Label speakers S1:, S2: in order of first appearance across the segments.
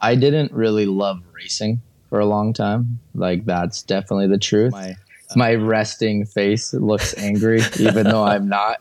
S1: I didn't really love racing for a long time. Like that's definitely the truth. My my resting face looks angry, even though I'm not.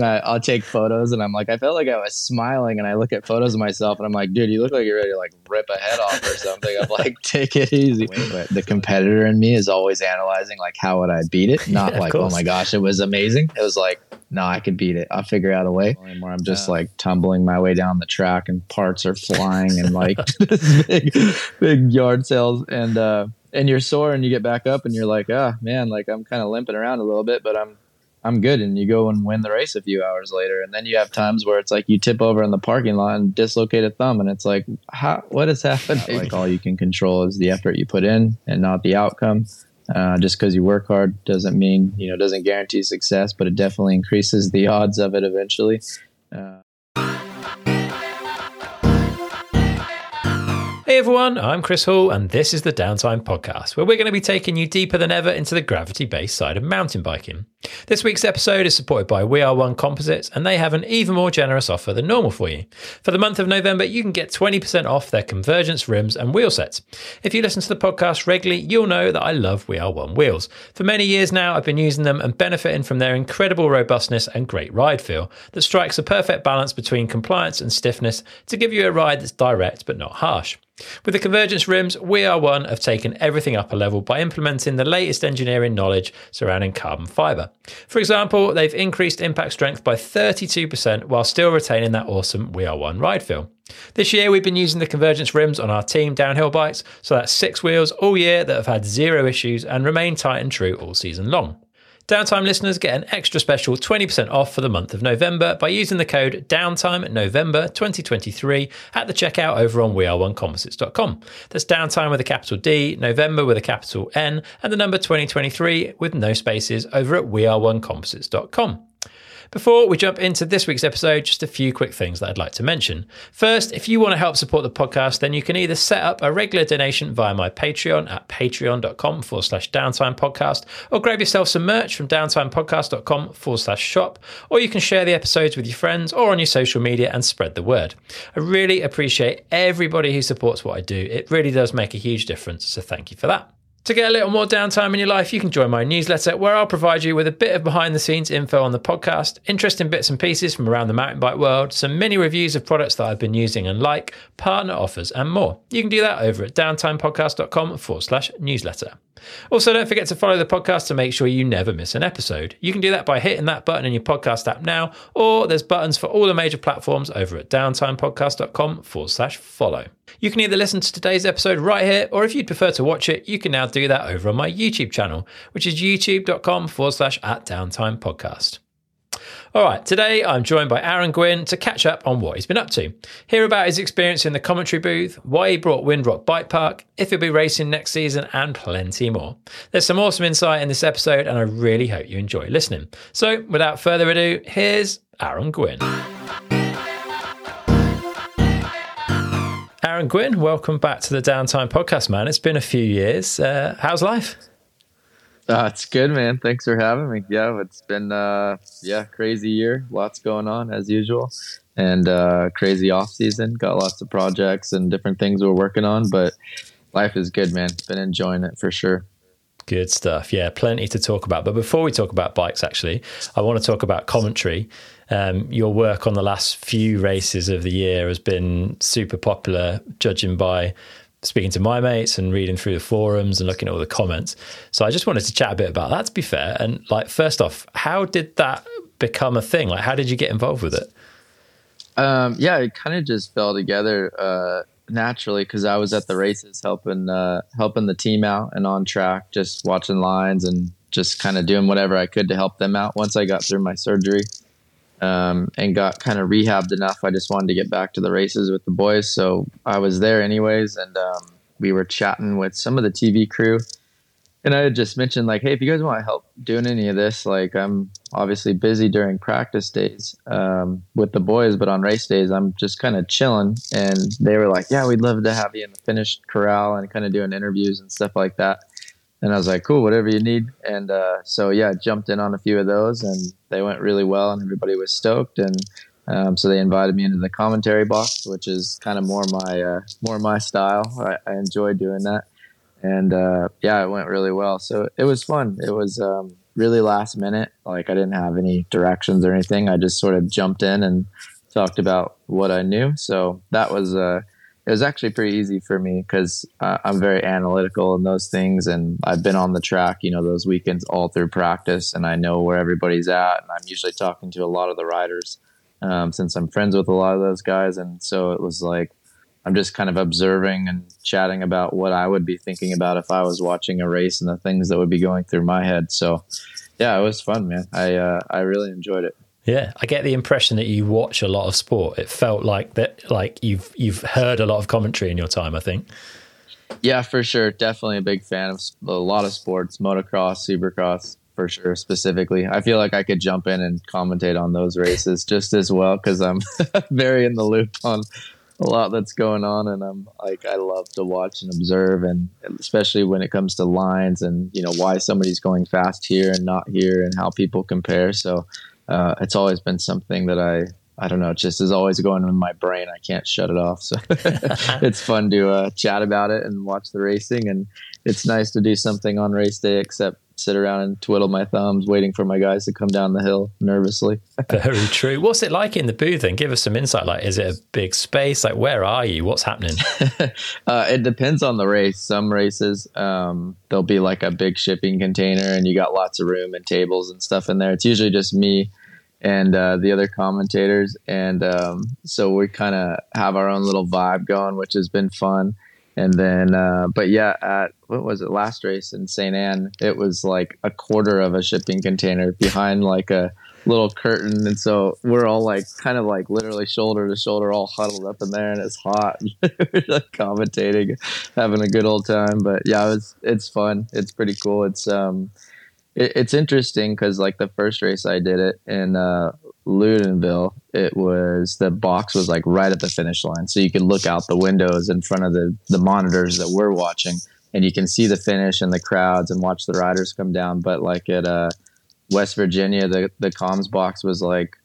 S1: I, will take photos and I'm like, I felt like I was smiling, and I look at photos of myself and I'm like, dude, you look like you're ready to like rip a head off or something. I'm like, take it easy. But the competitor in me is always analyzing like, how would I beat it? Not yeah, like, oh my gosh, it was amazing. It was like, no, I could beat it. I'll figure out a way. Where I'm just like tumbling my way down the track and parts are flying and like big, big yard sales and. uh and you're sore and you get back up and you're like, ah, man, like I'm kind of limping around a little bit, but I'm I'm good. And you go and win the race a few hours later. And then you have times where it's like you tip over in the parking lot and dislocate a thumb. And it's like, how, what is happening? Like all you can control is the effort you put in and not the outcome. Uh, just because you work hard doesn't mean, you know, doesn't guarantee success, but it definitely increases the odds of it eventually. Uh,
S2: Hey everyone, I'm Chris Hall, and this is the Downtime Podcast, where we're going to be taking you deeper than ever into the gravity based side of mountain biking. This week's episode is supported by We Are One Composites, and they have an even more generous offer than normal for you. For the month of November, you can get 20% off their convergence rims and wheel sets. If you listen to the podcast regularly, you'll know that I love We Are One wheels. For many years now, I've been using them and benefiting from their incredible robustness and great ride feel that strikes a perfect balance between compliance and stiffness to give you a ride that's direct but not harsh. With the convergence rims, We Are One have taken everything up a level by implementing the latest engineering knowledge surrounding carbon fibre. For example, they've increased impact strength by 32% while still retaining that awesome We Are One ride feel. This year, we've been using the convergence rims on our team downhill bikes, so that's six wheels all year that have had zero issues and remain tight and true all season long. Downtime listeners get an extra special 20% off for the month of November by using the code Downtime November 2023 at the checkout over on weareonecomposites.com. That's Downtime with a capital D, November with a capital N, and the number 2023 with no spaces over at weareonecomposites.com. Before we jump into this week's episode, just a few quick things that I'd like to mention. First, if you want to help support the podcast, then you can either set up a regular donation via my Patreon at patreon.com forward slash downtime podcast, or grab yourself some merch from downtimepodcast.com forward slash shop, or you can share the episodes with your friends or on your social media and spread the word. I really appreciate everybody who supports what I do. It really does make a huge difference, so thank you for that. To get a little more downtime in your life, you can join my newsletter where I'll provide you with a bit of behind the scenes info on the podcast, interesting bits and pieces from around the mountain bike world, some mini reviews of products that I've been using and like, partner offers, and more. You can do that over at downtimepodcast.com forward slash newsletter. Also, don't forget to follow the podcast to make sure you never miss an episode. You can do that by hitting that button in your podcast app now, or there's buttons for all the major platforms over at downtimepodcast.com forward slash follow. You can either listen to today's episode right here, or if you'd prefer to watch it, you can now do that over on my YouTube channel, which is youtube.com forward slash at downtime podcast. All right, today I'm joined by Aaron Gwin to catch up on what he's been up to, hear about his experience in the commentary booth, why he brought Windrock Bike Park, if he'll be racing next season, and plenty more. There's some awesome insight in this episode, and I really hope you enjoy listening. So, without further ado, here's Aaron Gwin. Aaron Gwin, welcome back to the Downtime Podcast, man. It's been a few years. Uh, how's life?
S1: Uh, it's good, man. Thanks for having me. Yeah, it's been uh, yeah, crazy year. Lots going on as usual, and uh, crazy off season. Got lots of projects and different things we're working on, but life is good, man. Been enjoying it for sure.
S2: Good stuff. Yeah, plenty to talk about. But before we talk about bikes, actually, I want to talk about commentary. Um, your work on the last few races of the year has been super popular, judging by speaking to my mates and reading through the forums and looking at all the comments. So I just wanted to chat a bit about that to be fair. And like first off, how did that become a thing? Like how did you get involved with it?
S1: Um, yeah, it kind of just fell together uh, naturally because I was at the races helping uh, helping the team out and on track, just watching lines and just kind of doing whatever I could to help them out. Once I got through my surgery, um, and got kind of rehabbed enough. I just wanted to get back to the races with the boys, so I was there anyways, and um, we were chatting with some of the TV crew. And I had just mentioned like, hey, if you guys want to help doing any of this, like I'm obviously busy during practice days um, with the boys, but on race days I'm just kind of chilling. And they were like, yeah, we'd love to have you in the finished corral and kind of doing interviews and stuff like that. And I was like, cool, whatever you need. And uh, so, yeah, jumped in on a few of those and they went really well and everybody was stoked. And Um, so they invited me into the commentary box, which is kind of more my uh, more my style. I, I enjoy doing that, and uh, yeah, it went really well. So it was fun. It was um, really last minute. Like I didn't have any directions or anything. I just sort of jumped in and talked about what I knew. So that was uh, it was actually pretty easy for me because uh, I'm very analytical in those things, and I've been on the track, you know, those weekends all through practice, and I know where everybody's at, and I'm usually talking to a lot of the riders um, since I'm friends with a lot of those guys, and so it was like I'm just kind of observing and chatting about what I would be thinking about if I was watching a race and the things that would be going through my head. So, yeah, it was fun, man. I uh, I really enjoyed it.
S2: Yeah, I get the impression that you watch a lot of sport. It felt like that, like you've you've heard a lot of commentary in your time. I think.
S1: Yeah, for sure. Definitely a big fan of a lot of sports, motocross, supercross, for sure. Specifically, I feel like I could jump in and commentate on those races just as well because I'm very in the loop on a lot that's going on, and I'm like I love to watch and observe, and especially when it comes to lines and you know why somebody's going fast here and not here, and how people compare. So uh, it's always been something that I I don't know, it just is always going in my brain. I can't shut it off. So it's fun to uh, chat about it and watch the racing. And it's nice to do something on race day, except sit around and twiddle my thumbs, waiting for my guys to come down the hill nervously.
S2: Very true. What's it like in the booth? And give us some insight. Like, is it a big space? Like, where are you? What's happening?
S1: uh, it depends on the race. Some races, um, there'll be like a big shipping container, and you got lots of room and tables and stuff in there. It's usually just me and uh, the other commentators. And um, so we kind of have our own little vibe going, which has been fun. And then, uh, but yeah, at what was it last race in St. Anne? It was like a quarter of a shipping container behind like a little curtain. And so we're all like kind of like literally shoulder to shoulder, all huddled up in there, and it's hot. like commentating, having a good old time. But yeah, it's it's fun. It's pretty cool. It's um, it, it's interesting because like the first race I did it in uh, Loudenvielle, it was the box was like right at the finish line, so you could look out the windows in front of the the monitors that we're watching, and you can see the finish and the crowds and watch the riders come down. But like at uh, West Virginia, the the comms box was like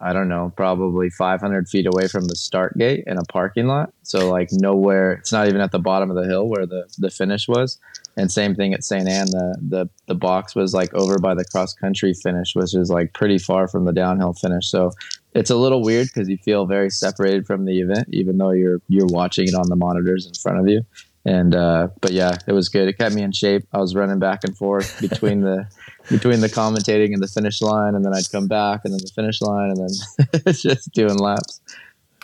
S1: I don't know, probably 500 feet away from the start gate in a parking lot. So like nowhere, it's not even at the bottom of the hill where the, the finish was. And same thing at St. Anne, the, the, the box was like over by the cross country finish, which is like pretty far from the downhill finish. So it's a little weird because you feel very separated from the event, even though you're, you're watching it on the monitors in front of you. And, uh, but yeah, it was good. It kept me in shape. I was running back and forth between the, between the commentating and the finish line, and then I'd come back and then the finish line, and then just doing laps.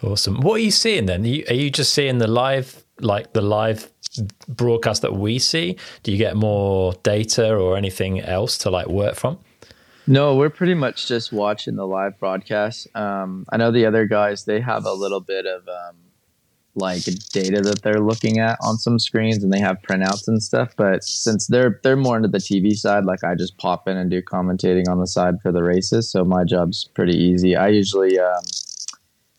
S2: Awesome. What are you seeing then? Are you, are you just seeing the live, like the live broadcast that we see? Do you get more data or anything else to like work from?
S1: No, we're pretty much just watching the live broadcast. Um, I know the other guys; they have a little bit of um, like data that they're looking at on some screens and they have printouts and stuff but since they're they're more into the tv side like i just pop in and do commentating on the side for the races so my job's pretty easy. I usually um,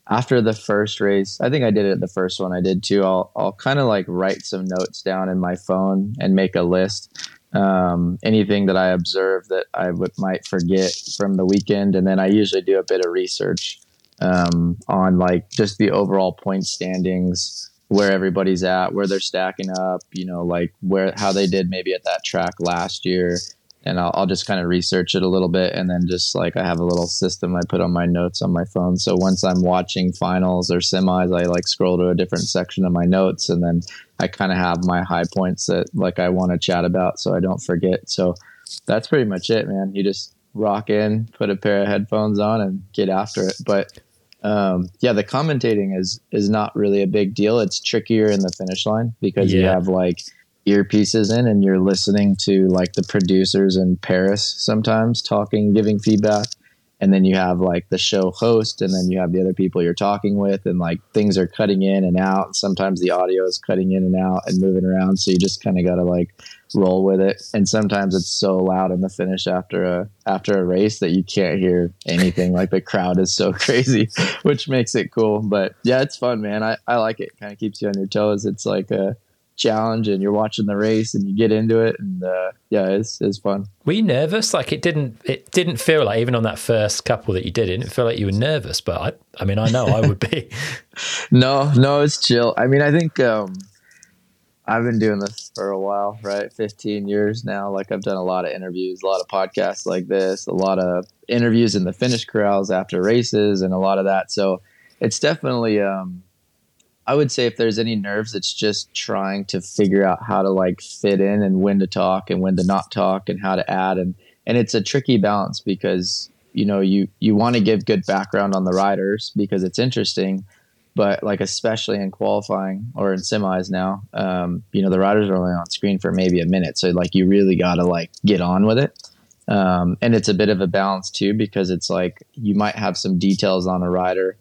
S1: after the first race i think i did it the first one i did too i'll, I'll kind of like write some notes down in my phone and make a list. Um, anything that i observe that i would, might forget from the weekend and then i usually do a bit of research um, on like just the overall point standings, where everybody's at, where they're stacking up, you know, like where how they did maybe at that track last year. And I'll, I'll just kind of research it a little bit, and then just like I have a little system I put on my notes on my phone. So once I'm watching finals or semis, I like scroll to a different section of my notes, and then I kind of have my high points that like I want to chat about, so I don't forget. So that's pretty much it, man. You just rock in, put a pair of headphones on, and get after it. But um, yeah, the commentating is is not really a big deal. It's trickier in the finish line because yeah. you have like earpieces in and you're listening to like the producers in Paris sometimes talking, giving feedback. And then you have like the show host, and then you have the other people you're talking with, and like things are cutting in and out. Sometimes the audio is cutting in and out and moving around. So you just kind of got to like roll with it. And sometimes it's so loud in the finish after a after a race that you can't hear anything. like the crowd is so crazy, which makes it cool. But yeah, it's fun, man. I, I like it. Kind of keeps you on your toes. It's like a challenge and you're watching the race and you get into it and uh, yeah it's it's fun
S2: were you nervous like it didn't it didn't feel like even on that first couple that you did it didn't feel like you were nervous but i i mean i know i would be
S1: no no it's chill i mean i think um I've been doing this for a while, right? 15 years now. Like I've done a lot of interviews, a lot of podcasts like this, a lot of interviews in the finish corrals after races and a lot of that. So it's definitely um I would say if there's any nerves, it's just trying to figure out how to like fit in and when to talk and when to not talk and how to add and and it's a tricky balance because you know you you want to give good background on the riders because it's interesting but like especially in qualifying or in semis now, um, you know, the riders are only on screen for maybe a minute, so like you really got to like get on with it. Um, and it's a bit of a balance too because it's like you might have some details on a rider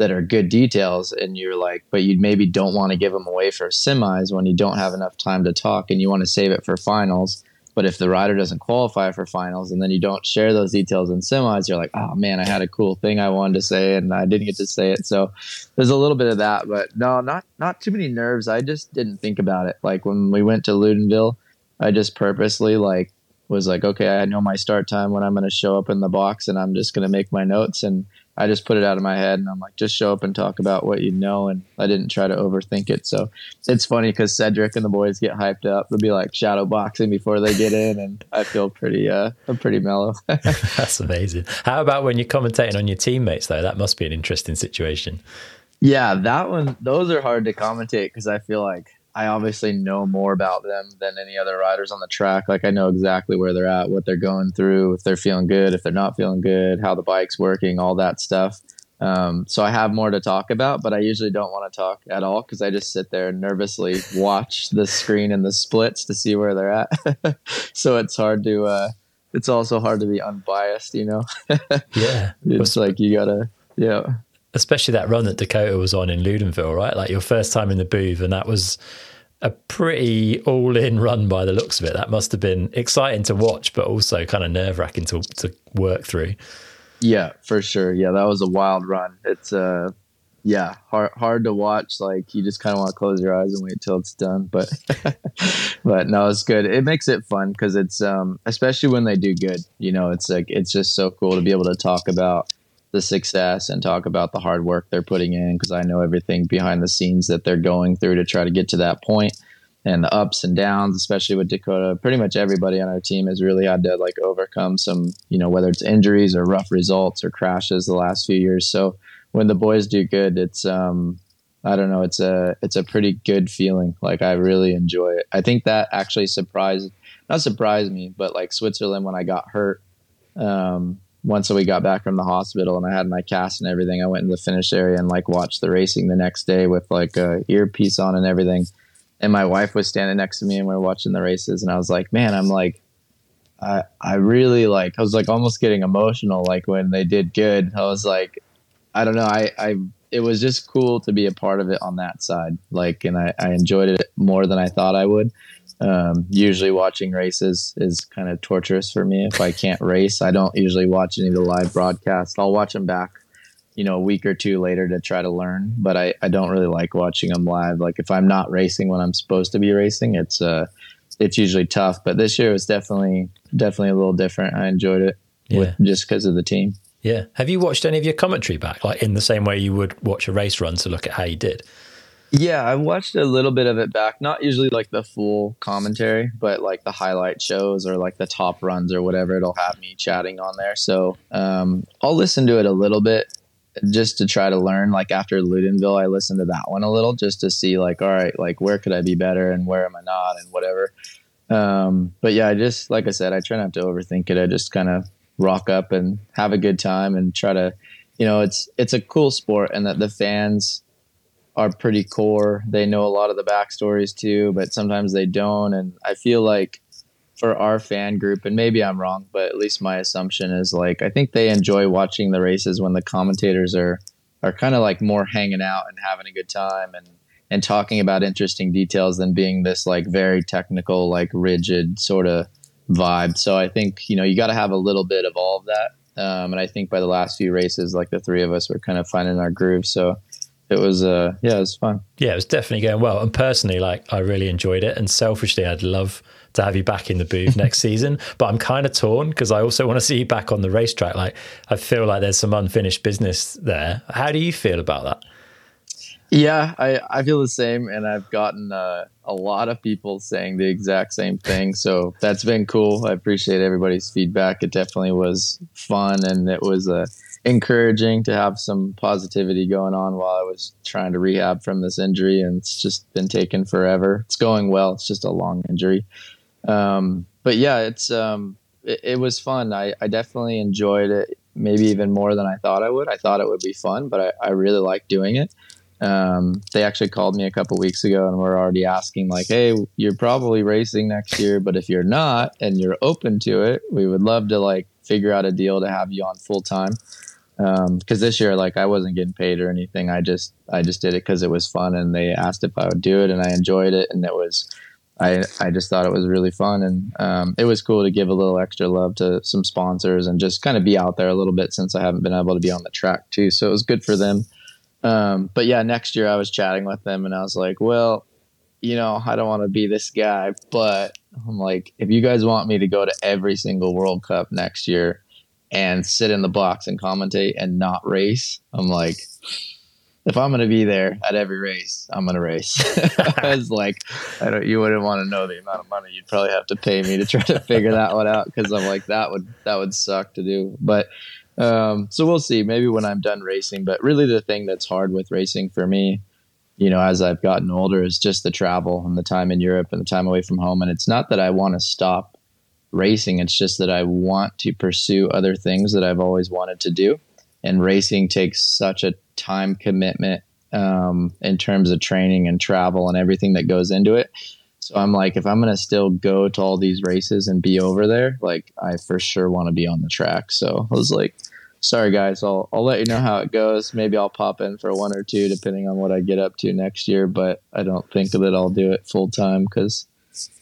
S1: that are good details, and you're like, but you maybe don't want to give them away for semis when you don't have enough time to talk, and you want to save it for finals. But if the rider doesn't qualify for finals and then you don't share those details in semis, you're like, oh man, I had a cool thing I wanted to say and I didn't get to say it. So there's a little bit of that, but no, not not too many nerves. I just didn't think about it. Like when we went to Loudenvielle, I just purposely like was like, okay, I know my start time when I'm going to show up in the box and I'm just going to make my notes and I just put it out of my head and I'm like, just show up and talk about what you know. And I didn't try to overthink it. So it's funny because Cedric and the boys get hyped up. They'll be like shadow boxing before they get in. And I feel pretty, uh, I'm pretty mellow.
S2: That's amazing. How about when you're commentating on your teammates though? That must be an interesting situation.
S1: Yeah, that one, those are hard to commentate because I feel like I obviously know more about them than any other riders on the track. Like I know exactly where they're at, what they're going through, if they're feeling good, if they're not feeling good, how the bike's working, all that stuff. Um, so I have more to talk about, but I usually don't want to talk at all because I just sit there and nervously watch the screen and the splits to see where they're at. so it's hard to. Uh, it's also hard to be unbiased, you know.
S2: yeah,
S1: it's like you gotta. Yeah
S2: especially that run that Dakota was on in Loudenvielle, right? Like your first time in the booth, and that was a pretty all-in run by the looks of it. That must have been exciting to watch, but also kind of nerve-wracking to to work through.
S1: Yeah, for sure. Yeah, that was a wild run. It's uh yeah, hard hard to watch. Like you just kind of want to close your eyes and wait till it's done. But but no, it's good. It makes it fun because it's um especially when they do good. You know, it's like it's just so cool to be able to talk about the success and talk about the hard work they're putting in because I know everything behind the scenes that they're going through to try to get to that point and the ups and downs, especially with Dakota. Pretty much everybody on our team has really had to like overcome some, you know, whether it's injuries or rough results or crashes the last few years. So when the boys do good, it's um I don't know, it's a it's a pretty good feeling. Like I really enjoy it. I think that actually surprised not surprised me, but like Switzerland when I got hurt, um, once we got back from the hospital and I had my cast and everything, I went in the finish area and like watched the racing the next day with like a earpiece on and everything. And my wife was standing next to me and we were watching the races and I was like, man, I'm like, I I really like I was like almost getting emotional like when they did good. I was like, I don't know, I I it was just cool to be a part of it on that side. Like, and I, I enjoyed it more than I thought I would. Um, usually watching races is kind of torturous for me. If I can't race, I don't usually watch any of the live broadcasts. I'll watch them back, you know, a week or two later to try to learn, but I, I don't really like watching them live. Like if I'm not racing when I'm supposed to be racing, it's, uh, it's usually tough, but this year was definitely, definitely a little different. I enjoyed it yeah. with, just because of the team.
S2: Yeah. Have you watched any of your commentary back, like in the same way you would watch a race run to look at how you did?
S1: Yeah, I watched a little bit of it back. Not usually like the full commentary, but like the highlight shows or like the top runs or whatever. It'll have me chatting on there. So um, I'll listen to it a little bit just to try to learn. Like after Loudenvielle, I listened to that one a little just to see like, all right, like where could I be better and where am I not and whatever. Um, but yeah, I just like I said, I try not to overthink it. I just kind of rock up and have a good time and try to, you know, it's it's a cool sport and that the fans are pretty core. They know a lot of the backstories too, but sometimes they don't. And I feel like for our fan group, and maybe I'm wrong, but at least my assumption is like I think they enjoy watching the races when the commentators are are kind of like more hanging out and having a good time and and talking about interesting details than being this like very technical, like rigid sort of vibe. So I think you know you got to have a little bit of all of that. Um, and I think by the last few races, like the three of us were kind of finding our groove. So it was uh yeah, it was fun.
S2: Yeah, it was definitely going well. And personally, like I really enjoyed it. And selfishly, I'd love to have you back in the booth next season. But I'm kind of torn because I also want to see you back on the racetrack. Like I feel like there's some unfinished business there. How do you feel about that?
S1: Yeah, I, I feel the same, and I've gotten uh, a lot of people saying the exact same thing. So that's been cool. I appreciate everybody's feedback. It definitely was fun, and it was uh, encouraging to have some positivity going on while I was trying to rehab from this injury. And it's just been taking forever. It's going well. It's just a long injury. Um, but yeah, it's um, it, it was fun. I, I definitely enjoyed it, maybe even more than I thought I would. I thought it would be fun, but I, I really like doing it. Um, they actually called me a couple weeks ago and were already asking like, "Hey, you're probably racing next year, but if you're not and you're open to it, we would love to like figure out a deal to have you on full time." Because um, this year, like, I wasn't getting paid or anything. I just I just did it because it was fun, and they asked if I would do it, and I enjoyed it, and it was. I, I just thought it was really fun and um, it was cool to give a little extra love to some sponsors and just kind of be out there a little bit since I haven't been able to be on the track too. So it was good for them um, but yeah, next year I was chatting with them and I was like, well, you know, I don't want to be this guy, but I'm like, if you guys want me to go to every single World Cup next year and sit in the box and commentate and not race, I'm like, if I'm going to be there at every race, I'm going to race. I was like, I don't, you wouldn't want to know the amount of money you'd probably have to pay me to try to figure that one out. Cause I'm like, that would, that would suck to do. But um, so we'll see. Maybe when I'm done racing. But really, the thing that's hard with racing for me, you know, as I've gotten older, is just the travel and the time in Europe and the time away from home. And it's not that I want to stop racing. It's just that I want to pursue other things that I've always wanted to do. And racing takes such a time commitment um, in terms of training and travel and everything that goes into it. So I'm like, if I'm going to still go to all these races and be over there, like I for sure want to be on the track. So I was like, sorry guys, I'll I'll let you know how it goes. Maybe I'll pop in for one or two depending on what I get up to next year, but I don't think that I'll do it full time because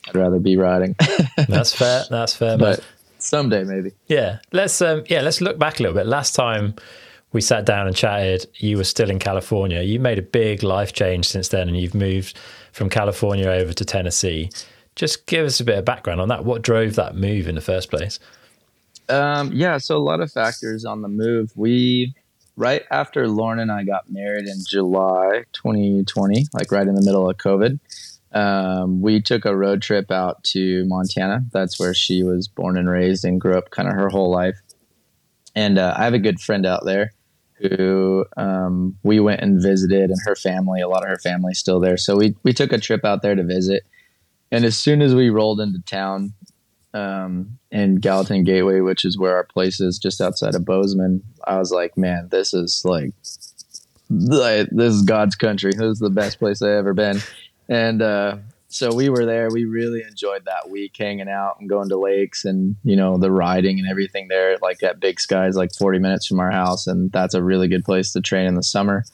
S1: I'd rather be riding.
S2: That's fair. That's fair.
S1: But someday maybe.
S2: Yeah. Let's um yeah, let's look back a little bit. Last time we sat down and chatted, you were still in California. You made a big life change since then and you've moved from California over to Tennessee. Just give us a bit of background on that. What drove that move in the first place?
S1: Um, yeah, so a lot of factors on the move. We right after Lauren and I got married in July 2020, like right in the middle of COVID. Um, we took a road trip out to Montana. That's where she was born and raised and grew up kind of her whole life. And uh, I have a good friend out there who um, we went and visited, and her family, a lot of her family, still there. So we we took a trip out there to visit. And as soon as we rolled into town, um, in Gallatin Gateway, which is where our place is, just outside of Bozeman, I was like, man, this is like, this is God's country. This is the best place I've ever been. And uh, so we were there. We really enjoyed that week hanging out and going to lakes and, you know, the riding and everything there. Like that Big Sky is like 40 minutes from our house. And that's a really good place to train in the summer.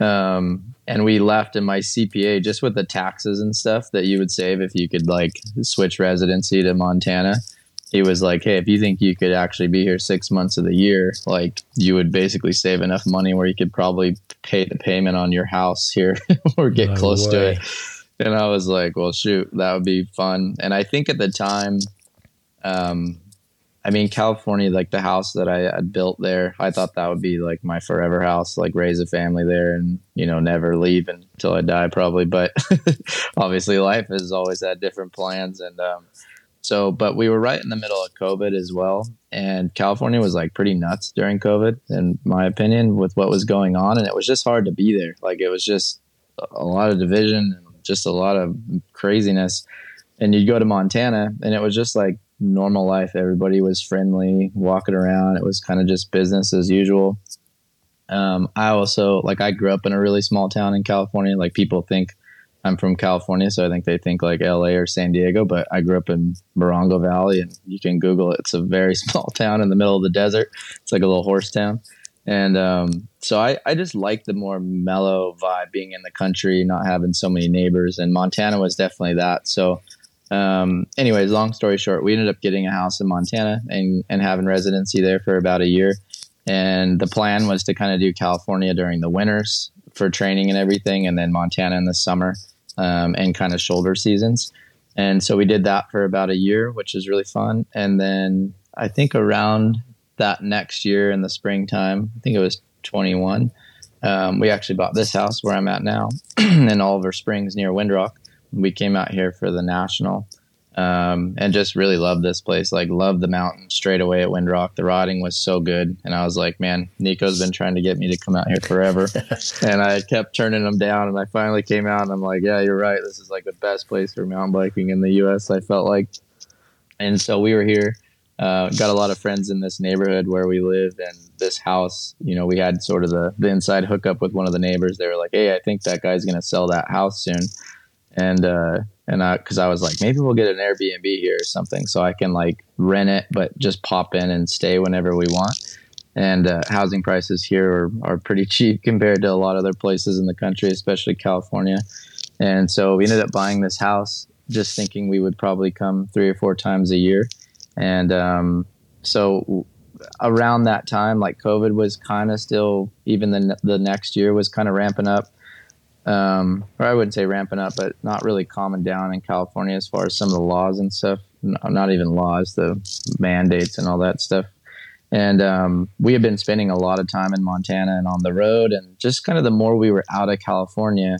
S1: Um, and we left in my CPA just with the taxes and stuff that you would save if you could like switch residency to Montana. He was like, "Hey, if you think you could actually be here six months of the year, like you would basically save enough money where you could probably pay the payment on your house here or get no close way. to it." And I was like, "Well, shoot, that would be fun." And I think at the time, um, I mean, California, like the house that I had built there, I thought that would be like my forever house, like raise a family there and, you know, never leave until I die probably. But obviously life has always had different plans. And, um, so, but we were right in the middle of COVID as well. And California was like pretty nuts during COVID, in my opinion, with what was going on. And it was just hard to be there. Like it was just a lot of division and just a lot of craziness. And you'd go to Montana and it was just like normal life. Everybody was friendly, walking around. It was kind of just business as usual. Um, I also like I grew up in a really small town in California. Like people think I'm from California, so I think they think like LA or San Diego, but I grew up in Morongo Valley, and you can Google it. It's a very small town in the middle of the desert. It's like a little horse town. And um, so I, I just like the more mellow vibe being in the country, not having so many neighbors. And Montana was definitely that. So um, anyways, long story short, we ended up getting a house in Montana and, and having residency there for about a year. And the plan was to kind of do California during the winters for training and everything, and then Montana in the summer um, and kind of shoulder seasons. And so we did that for about a year, which was really fun. And then I think around that next year in the springtime, I think it was 21, um, we actually bought this house where I'm at now in Oliver Springs near Windrock. We came out here for the national um, and just really loved this place. Like, loved the mountain straight away at Windrock. The rotting was so good. And I was like, man, Nico's been trying to get me to come out here forever. and I kept turning them down. And I finally came out and I'm like, yeah, you're right. This is like the best place for mountain biking in the U.S., I felt like. And so we were here. Uh, got a lot of friends in this neighborhood where we live and this house you know we had sort of the, the inside hookup with one of the neighbors they were like hey i think that guy's going to sell that house soon and uh, and I because I was like maybe we'll get an Airbnb here or something so I can like rent it but just pop in and stay whenever we want. And uh, housing prices here are, are pretty cheap compared to a lot of other places in the country, especially California. And so we ended up buying this house just thinking we would probably come three or four times a year. And um, so around that time, like COVID was kind of still, even the, the next year was kind of ramping up um, or I wouldn't say ramping up, but not really calming down in California as far as some of the laws and stuff. Not even laws, the mandates and all that stuff. And um, we have been spending a lot of time in Montana and on the road, and just kind of the more we were out of California,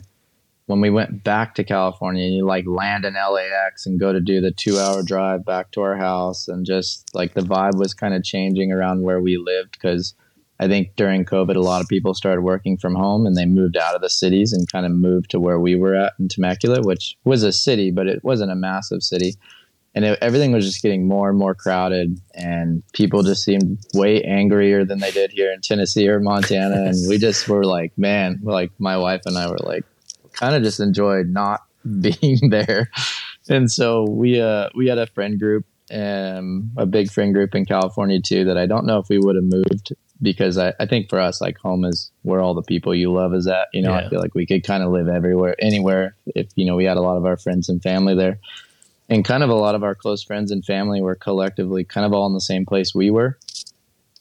S1: when we went back to California, you like land in LAX and go to do the two hour drive back to our house, and just like the vibe was kind of changing around where we lived because I think during COVID, a lot of people started working from home and they moved out of the cities and kind of moved to where we were at in Temecula, which was a city, but it wasn't a massive city. And it, everything was just getting more and more crowded, and people just seemed way angrier than they did here in Tennessee or Montana. and we just were like, man, like my wife and I were like, kind of just enjoyed not being there. And so we uh, we had a friend group, um, a big friend group in California too. That I don't know if we would have moved because I, I think for us, like home is where all the people you love is at. You know, yeah. I feel like we could kind of live everywhere, anywhere if, you know, we had a lot of our friends and family there. And kind of a lot of our close friends and family were collectively kind of all in the same place we were.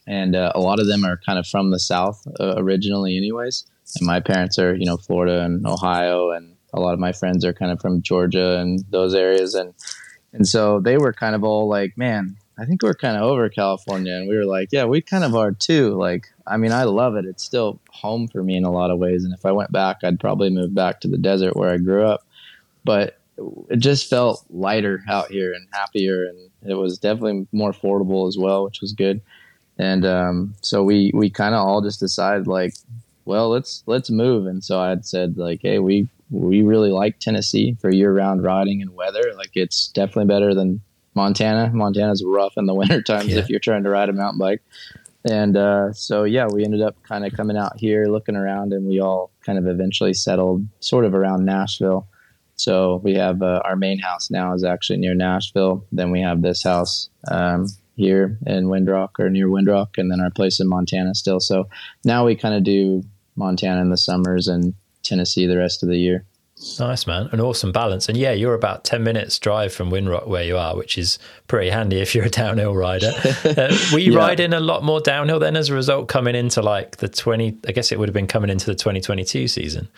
S1: And uh, a lot of them are kind of from the South uh, originally, anyways. And my parents are, you know, Florida and Ohio. And a lot of my friends are kind of from Georgia and those areas. And, and so they were kind of all like, man, I think we're kind of over California. And we were like, yeah, we kind of are too. Like, I mean, I love it. It's still home for me in a lot of ways. And if I went back, I'd probably move back to the desert where I grew up. But it just felt lighter out here and happier. And it was definitely more affordable as well, which was good. And um, so we, we kind of all just decided like, well, let's let's move. And so I had said like, hey, we we really like Tennessee for year round riding and weather. Like it's definitely better than Montana. Montana's rough in the winter times yeah. if you're trying to ride a mountain bike. And uh, so, yeah, we ended up kind of coming out here, looking around, and we all kind of eventually settled sort of around Nashville. So we have uh, our main house now is actually near Nashville. Then we have this house um, here in Windrock or near Windrock, and then our place in Montana still. So now we kind of do Montana in the summers and Tennessee the rest of the year.
S2: Nice, man. An awesome balance. And yeah, you're about 10 minutes drive from Windrock where you are, which is pretty handy if you're a downhill rider. Uh, were you yeah. riding a lot more downhill then as a result coming into like the 20, I guess it would have been coming into the 2022 season?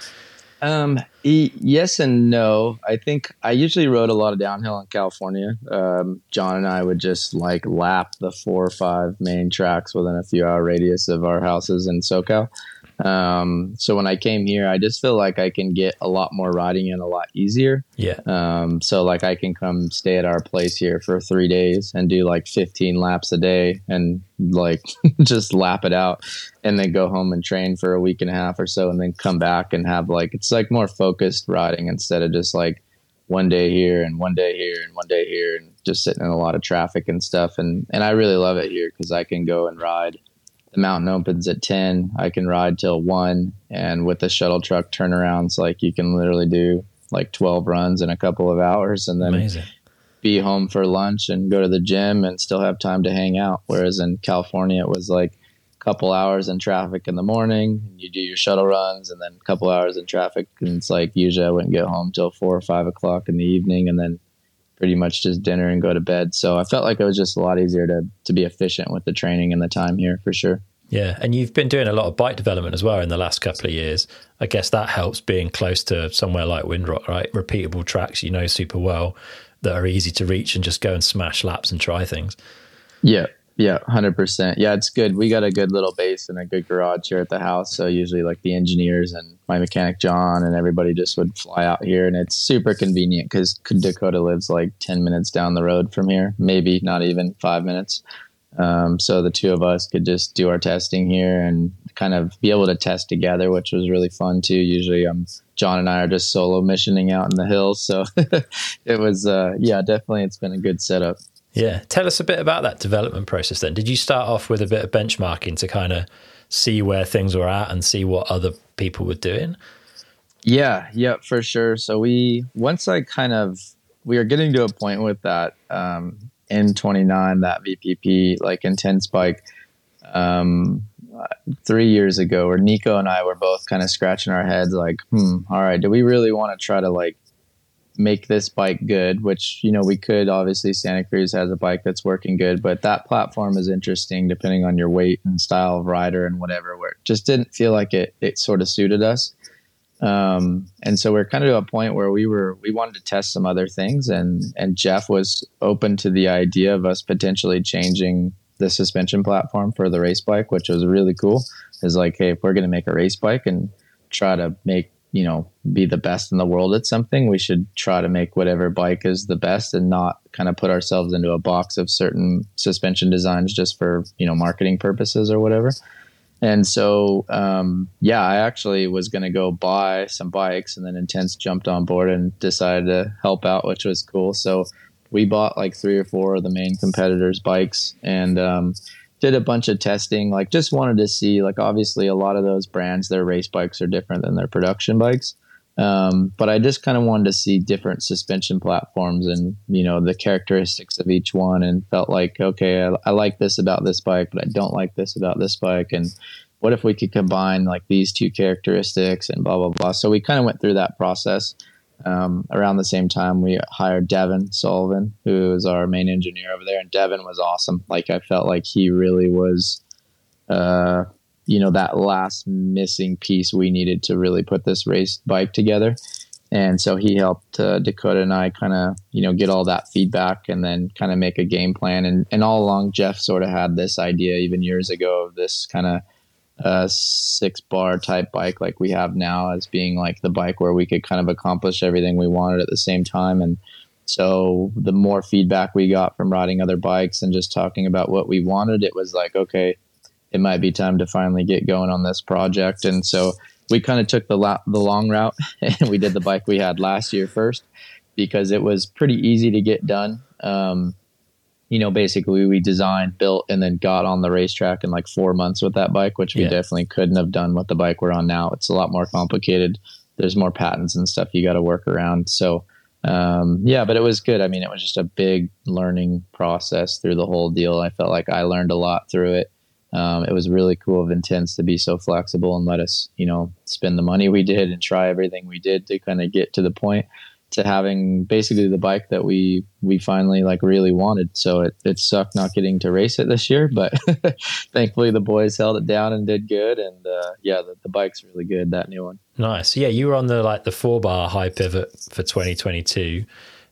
S1: Um, e- yes and no. I think I usually rode a lot of downhill in California. Um, John and I would just like lap the four or five main tracks within a few hour radius of our houses in SoCal. Um, so when I came here, I just feel like I can get a lot more riding in a lot easier.
S2: Yeah.
S1: Um, so like I can come stay at our place here for three days and do like 15 laps a day and like just lap it out and then go home and train for a week and a half or so and then come back and have like, it's like more focused riding instead of just like one day here and one day here and one day here and just sitting in a lot of traffic and stuff. And, and I really love it here because I can go and ride the mountain opens at 10 i can ride till 1 and with the shuttle truck turnarounds like you can literally do like 12 runs in a couple of hours and then Amazing. be home for lunch and go to the gym and still have time to hang out whereas in california it was like a couple hours in traffic in the morning you do your shuttle runs and then a couple hours in traffic and it's like usually i wouldn't get home till 4 or 5 o'clock in the evening and then pretty much just dinner and go to bed. So I felt like it was just a lot easier to to be efficient with the training and the time here for sure.
S2: Yeah, and you've been doing a lot of bike development as well in the last couple of years. I guess that helps being close to somewhere like Windrock, right? Repeatable tracks you know super well that are easy to reach and just go and smash laps and try things.
S1: Yeah, yeah, hundred percent. Yeah, it's good. We got a good little base and a good garage here at the house. So usually, like the engineers and my mechanic John and everybody just would fly out here, and it's super convenient because Dakota lives like ten minutes down the road from here, maybe not even five minutes. Um, so the two of us could just do our testing here and kind of be able to test together, which was really fun too. Usually, um, John and I are just solo missioning out in the hills, so it was, uh, yeah, definitely, it's been a good setup.
S2: Yeah. Tell us a bit about that development process then. Did you start off with a bit of benchmarking to kind of see where things were at and see what other people were doing?
S1: Yeah, yeah, for sure. So we once I kind of we are getting to a point with that um M29 that VPP like intense bike um 3 years ago where Nico and I were both kind of scratching our heads like, "Hmm, all right, do we really want to try to like make this bike good, which, you know, we could obviously Santa Cruz has a bike that's working good, but that platform is interesting depending on your weight and style of rider and whatever, where it just didn't feel like it, it sort of suited us. Um, and so we're kind of to a point where we were, we wanted to test some other things and, and Jeff was open to the idea of us potentially changing the suspension platform for the race bike, which was really cool. Is like, hey, if we're going to make a race bike and try to make you know be the best in the world at something we should try to make whatever bike is the best and not kind of put ourselves into a box of certain suspension designs just for you know marketing purposes or whatever and so um, yeah i actually was going to go buy some bikes and then intense jumped on board and decided to help out which was cool. So we bought like three or four of the main competitors bikes and um, did a bunch of testing like just wanted to see like obviously a lot of those brands their race bikes are different than their production bikes um, but i just kind of wanted to see different suspension platforms and you know the characteristics of each one and felt like okay I, I like this about this bike but i don't like this about this bike. And what if we could combine like these two characteristics and blah blah blah. So we kind of went through that process um, around the same time, we hired Devin Sullivan, who is our main engineer over there, and Devin was awesome. Like I felt like he really was, uh, you know, that last missing piece we needed to really put this race bike together. And so he helped uh, Dakota and I kind of, you know, get all that feedback and then kind of make a game plan. And, and all along, Jeff sort of had this idea even years ago of this kind of a six bar type bike like we have now as being like the bike where we could kind of accomplish everything we wanted at the same time and so the more feedback we got from riding other bikes and just talking about what we wanted it was like okay it might be time to finally get going on this project and so we kind of took the la- the long route and we did the bike we had last year first because it was pretty easy to get done um, you know, basically we designed, built, and then got on the racetrack in like four months with that bike, which we yeah. definitely couldn't have done with the bike we're on now. It's a lot more complicated. There's more patents and stuff you got to work around. So, um, yeah, but it was good. I mean, it was just a big learning process through the whole deal. I felt like I learned a lot through it. Um, it was really cool of intense to be so flexible and let us, you know, spend the money we did and try everything we did to kind of get to the point to having basically the bike that we we finally like really wanted. So it, it sucked not getting to race it this year, but thankfully the boys held it down and did good. And uh, yeah, the, the bike's really good. That new one.
S2: Nice. Yeah, you were on the like the four bar high pivot for 2022.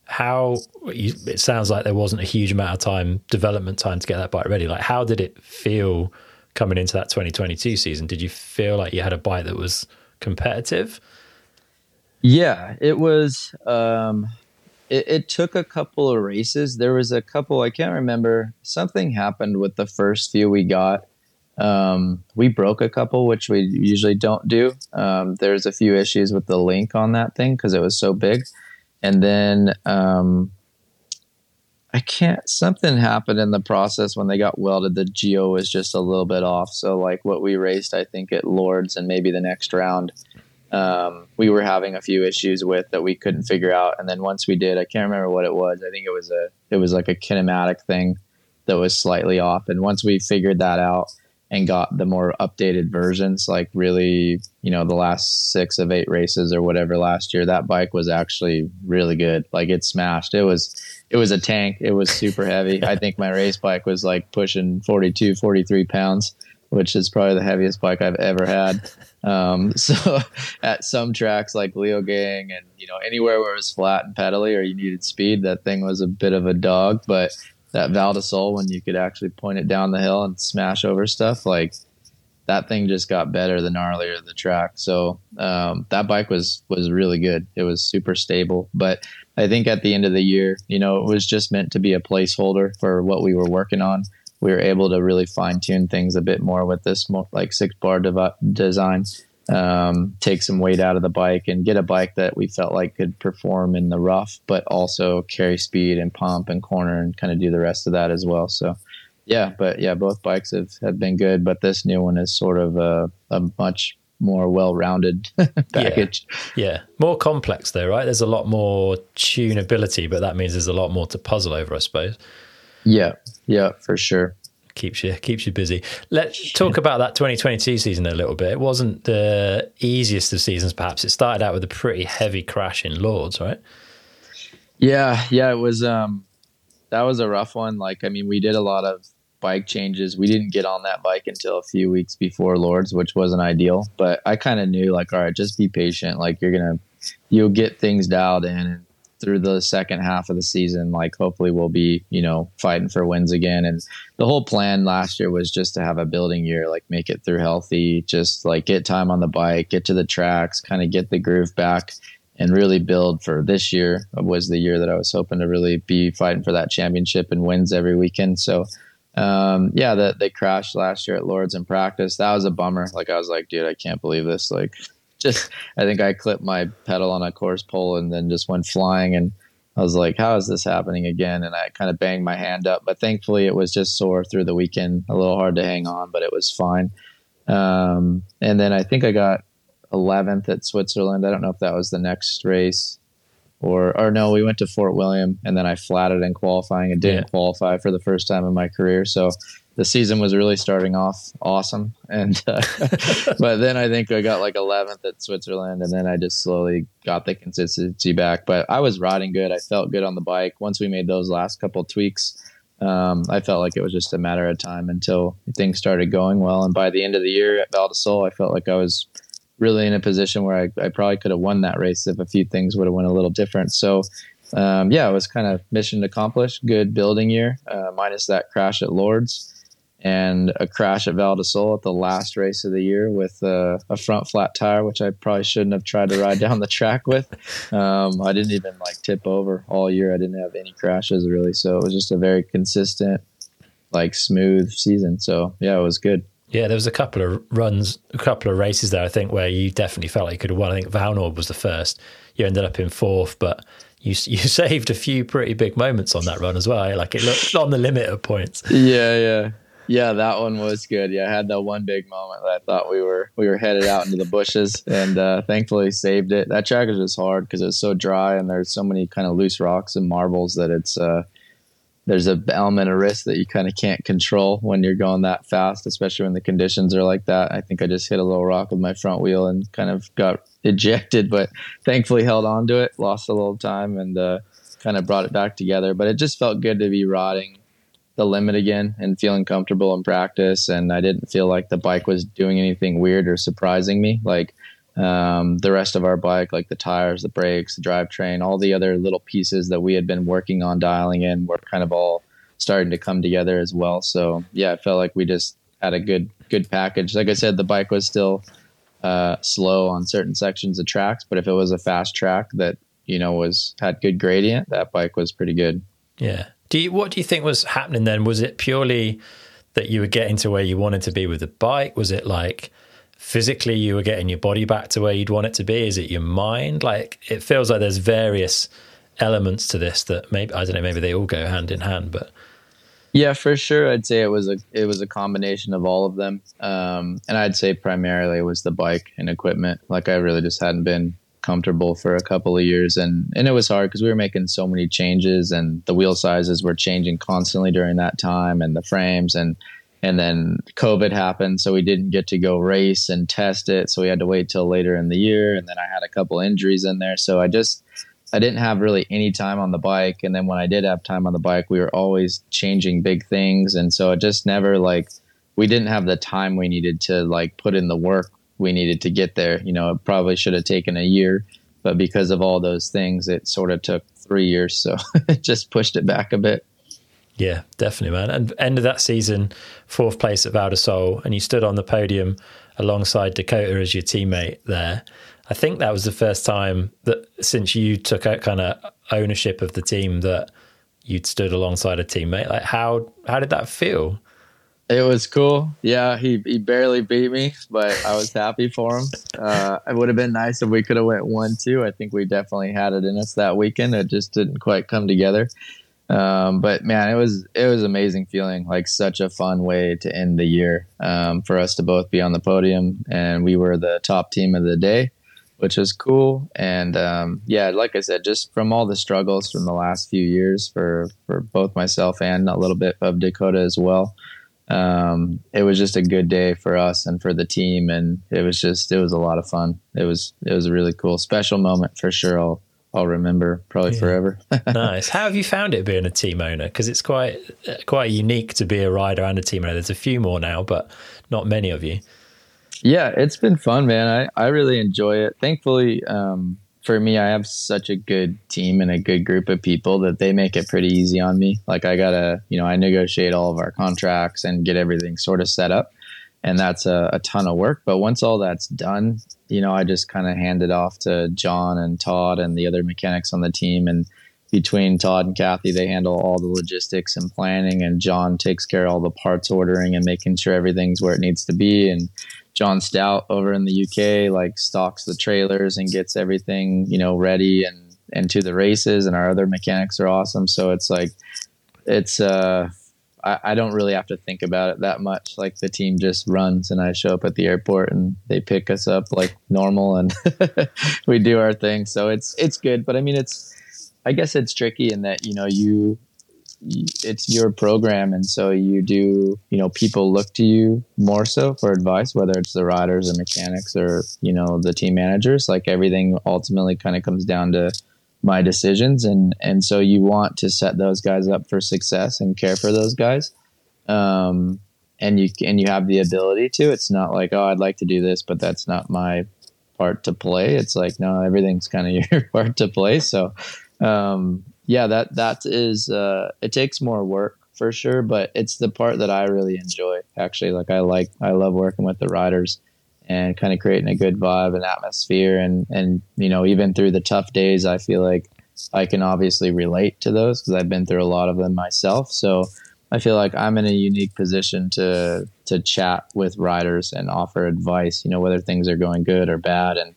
S2: How it sounds like there wasn't a huge amount of time development time to get that bike ready. Like, how did it feel coming into that 2022 season? Did you feel like you had a bike that was competitive?
S1: Yeah, it was. Um, it, it, took a couple of races. There was a couple I can't remember. Something happened with the first few we got. Um, we broke a couple, which we usually don't do. Um, there's a few issues with the link on that thing because it was so big, and then um, I can't. Something happened in the process when they got welded. The geo was just a little bit off. So like what we raced, I think at Lourdes and maybe the next round um, we were having a few issues with that we couldn't figure out. And then once we did, I can't remember what it was. I think it was a it was like a kinematic thing that was slightly off. And once we figured that out and got the more updated versions, like really, you know, the last six of eight races or whatever last year, that bike was actually really good. Like it smashed. It was it was a tank. It was super heavy. I think my race bike was like pushing 42, 43 pounds which is probably the heaviest bike I've ever had. Um, so at some tracks like Leogang and you know anywhere where it was flat and pedally or you needed speed, that thing was a bit of a dog. But that Val when you could actually point it down the hill and smash over stuff, like that thing just got better the gnarlier the track. So um, that bike was was really good. It was super stable. But I think at the end of the year, you know, it was just meant to be a placeholder for what we were working on. We were able to really fine tune things a bit more with this more like six bar dev- design. Um, take some weight out of the bike and get a bike that we felt like could perform in the rough, but also carry speed and pump and corner and kind of do the rest of that as well. So yeah, but yeah, both bikes have, have been good, but this new one is sort of a, a much more well-rounded package.
S2: Yeah. yeah. more complex though, right? There's a lot more tunability, but that means there's a lot more to puzzle over, I suppose.
S1: Yeah, yeah, for sure.
S2: Keeps you keeps you busy. Let's talk about that 2022 season a little bit. It wasn't the easiest of seasons, perhaps. It started out with a pretty heavy crash in Lourdes, right?
S1: Yeah, yeah, it was. Um, that was a rough one. Like, I mean, we did a lot of bike changes. We didn't get on that bike until a few weeks before Lourdes, which wasn't ideal. But I kind of knew, like, all right, just be patient. Like, you're gonna, you'll get things dialed in, and through the second half of the season, like, hopefully, we'll be, you know, fighting for wins again. And the whole plan last year was just to have a building year, like, make it through healthy, just like get time on the bike, get to the tracks, kind of get the groove back and really build for this year was the year that I was hoping to really be fighting for that championship and wins every weekend. So um, yeah, that they crashed last year at Lourdes in practice. That was a bummer. Like I was like, dude, I can't believe this. Like, just I think I clipped my pedal on a course pole and then just went flying. And I was like, how is this happening again? And I kind of banged my hand up, but thankfully it was just sore through the weekend. A little hard to hang on, but it was fine. Um, and then I think I got 11th at Switzerland. I don't know if that was the next race or or no, we went to Fort William and then I flatted in qualifying and didn't yeah. qualify for the first time in my career. So the season was really starting off awesome, and uh, but then I think I got like 11th at Switzerland, and then I just slowly got the consistency back. But I was riding good. I felt good on the bike. Once we made those last couple tweaks, um, I felt like it was just a matter of time until things started going well. And by the end of the year at Val di Sole, I felt like I was really in a position where I, I probably could have won that race if a few things would have went a little different. So, um, yeah, it was kind of mission accomplished. Good building year, uh, minus that crash at Lourdes and a crash at Val at the last race of the year with uh, a front flat tire, which I probably shouldn't have tried to ride down the track with. Um, I didn't even like tip over all year. I didn't have any crashes really, so it was just a very consistent, like smooth season. So yeah, it was good.
S2: Yeah, there was a couple of runs, a couple of races there, I think, where you definitely felt like you could have won. I think Vallnord was the first. You ended up in fourth, but you you saved a few pretty big moments on that run as well. Like it looked on the limit of points.
S1: Yeah, yeah. Yeah, that one was good. Yeah, I had that one big moment that I thought we were we were headed out into the bushes, and uh, thankfully saved it. That track is just hard because it's so dry and there's so many kind of loose rocks and marbles that it's uh, there's a element of risk that you kind of can't control when you're going that fast, especially when the conditions are like that. I think I just hit a little rock with my front wheel and kind of got ejected, but thankfully held on to it, lost a little time, and uh, kind of brought it back together. But it just felt good to be riding the limit again and feeling comfortable in practice. And I didn't feel like the bike was doing anything weird or surprising me. Like um, the rest of our bike, like the tires, the brakes, the drivetrain, all the other little pieces that we had been working on dialing in were kind of all starting to come together as well. So yeah, I felt like we just had a good good package. Like I said, the bike was still uh, slow on certain sections of tracks, but if it was a fast track that you know was had good gradient, that bike was pretty good.
S2: Yeah. Do you what do you think was happening then? Was it purely that you were getting to where you wanted to be with the bike? Was it like physically you were getting your body back to where you'd want it to be? Is it your mind? Like it feels like there's various elements to this that maybe I don't know, maybe they all go hand in hand, but
S1: yeah, for sure. I'd say it was a it was a combination of all of them, um, and I'd say primarily it was the bike and equipment. Like I really just hadn't been comfortable for a couple of years, and and it was hard because we were making so many changes, and the wheel sizes were changing constantly during that time, and the frames, and and then COVID happened, so we didn't get to go race and test it. So we had to wait till later in the year, and then I had a couple injuries in there, so I just I didn't have really any time on the bike. And then when I did have time on the bike, we were always changing big things, and so it just never like we didn't have the time we needed to like put in the work we needed to get there. You know, it probably should have taken a year, but because of all those things, it sort of took three years. So it just pushed it back a bit.
S2: Yeah, definitely, man. And end of that season, fourth place at Val di Sole, and you stood on the podium alongside Dakota as your teammate there. I think that was the first time that since you took out kind of ownership of the team that you'd stood alongside a teammate. Like how how did that feel?
S1: It was cool. Yeah, he, he barely beat me, but I was happy for him. Uh, it would have been nice if we could have went one two. I think we definitely had it in us that weekend. It just didn't quite come together. Um, but man, it was it was amazing feeling like such a fun way to end the year um, for us to both be on the podium, and we were the top team of the day, which was cool. And um, yeah, like I said, just from all the struggles from the last few years for for both myself and a little bit of Dakota as well um, it was just a good day for us and for the team, and it was just it was a lot of fun. It was it was a really cool, special moment for sure. I'll I'll remember probably yeah. forever.
S2: nice. How have you found it being a team owner? Because it's quite quite unique to be a rider and a team owner. There's a few more now, but not many of you.
S1: Yeah, it's been fun, man. I I really enjoy it. Thankfully, um, for me, I have such a good team and a good group of people that they make it pretty easy on me. Like I gotta, you know, I negotiate all of our contracts and get everything sort of set up, and that's a, a ton of work. But once all that's done, you know, I just kind of hand it off to John and Todd and the other mechanics on the team, and between Todd and Kathy, they handle all the logistics and planning, and John takes care of all the parts ordering and making sure everything's where it needs to be, and John Stout over in the UK like stocks the trailers and gets everything you know ready and and to the races. And our other mechanics are awesome. So it's like it's uh I, I don't really have to think about it that much. Like the team just runs and I show up at the airport and they pick us up like normal and we do our thing. So it's it's good. But I mean it's I guess it's tricky in that you know you it's your program and so you do you know people look to you more so for advice whether it's the riders or mechanics or you know the team managers. Like everything ultimately kind of comes down to my decisions and and so you want to set those guys up for success and care for those guys. Um and you and you have the ability to. It's not like oh i'd like to do this but that's not my part to play. It's like no everything's kind of your part to play so um yeah, that that is uh, it takes more work for sure, but it's the part that I really enjoy. Actually, like I like I love working with the riders and kind of creating a good vibe and atmosphere, and and you know even through the tough days, I feel like I can obviously relate to those because I've been through a lot of them myself. So I feel like I'm in a unique position to to chat with riders and offer advice. You know whether things are going good or bad, and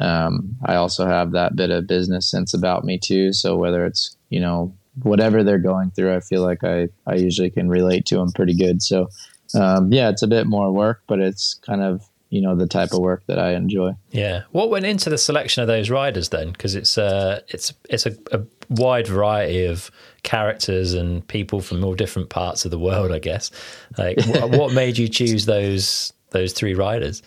S1: um, I also have that bit of business sense about me too. So whether it's you know whatever they're going through, I feel like I I usually can relate to them pretty good. So um, yeah, it's a bit more work, but it's kind of you know the type of work that I enjoy.
S2: Yeah. What went into the selection of those riders then? Because it's uh it's it's a, a, wide variety of characters and people from all different parts of the world. I guess. Like, what made you choose those those three riders?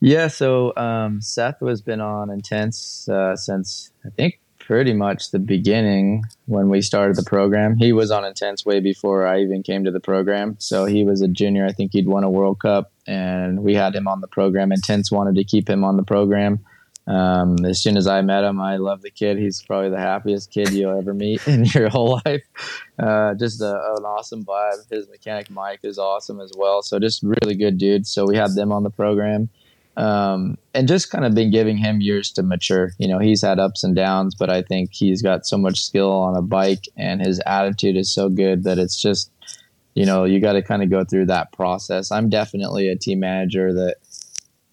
S1: Yeah, so um, Seth has been on Intense uh, since I think pretty much the beginning when we started the program. He was on Intense way before I even came to the program. So he was a junior. I think he'd won a World Cup, and we had him on the program. Intense wanted to keep him on the program. Um, as soon as I met him, I love the kid. He's probably the happiest kid you'll ever meet in your whole life. Uh, just a, an awesome vibe. His mechanic Mike is awesome as well. So just really good dude. So we had them on the program um, and just kind of been giving him years to mature. You know, he's had ups and downs, but I think he's got so much skill on a bike, and his attitude is so good that it's just, you know, you got to kind of go through that process. I'm definitely a team manager that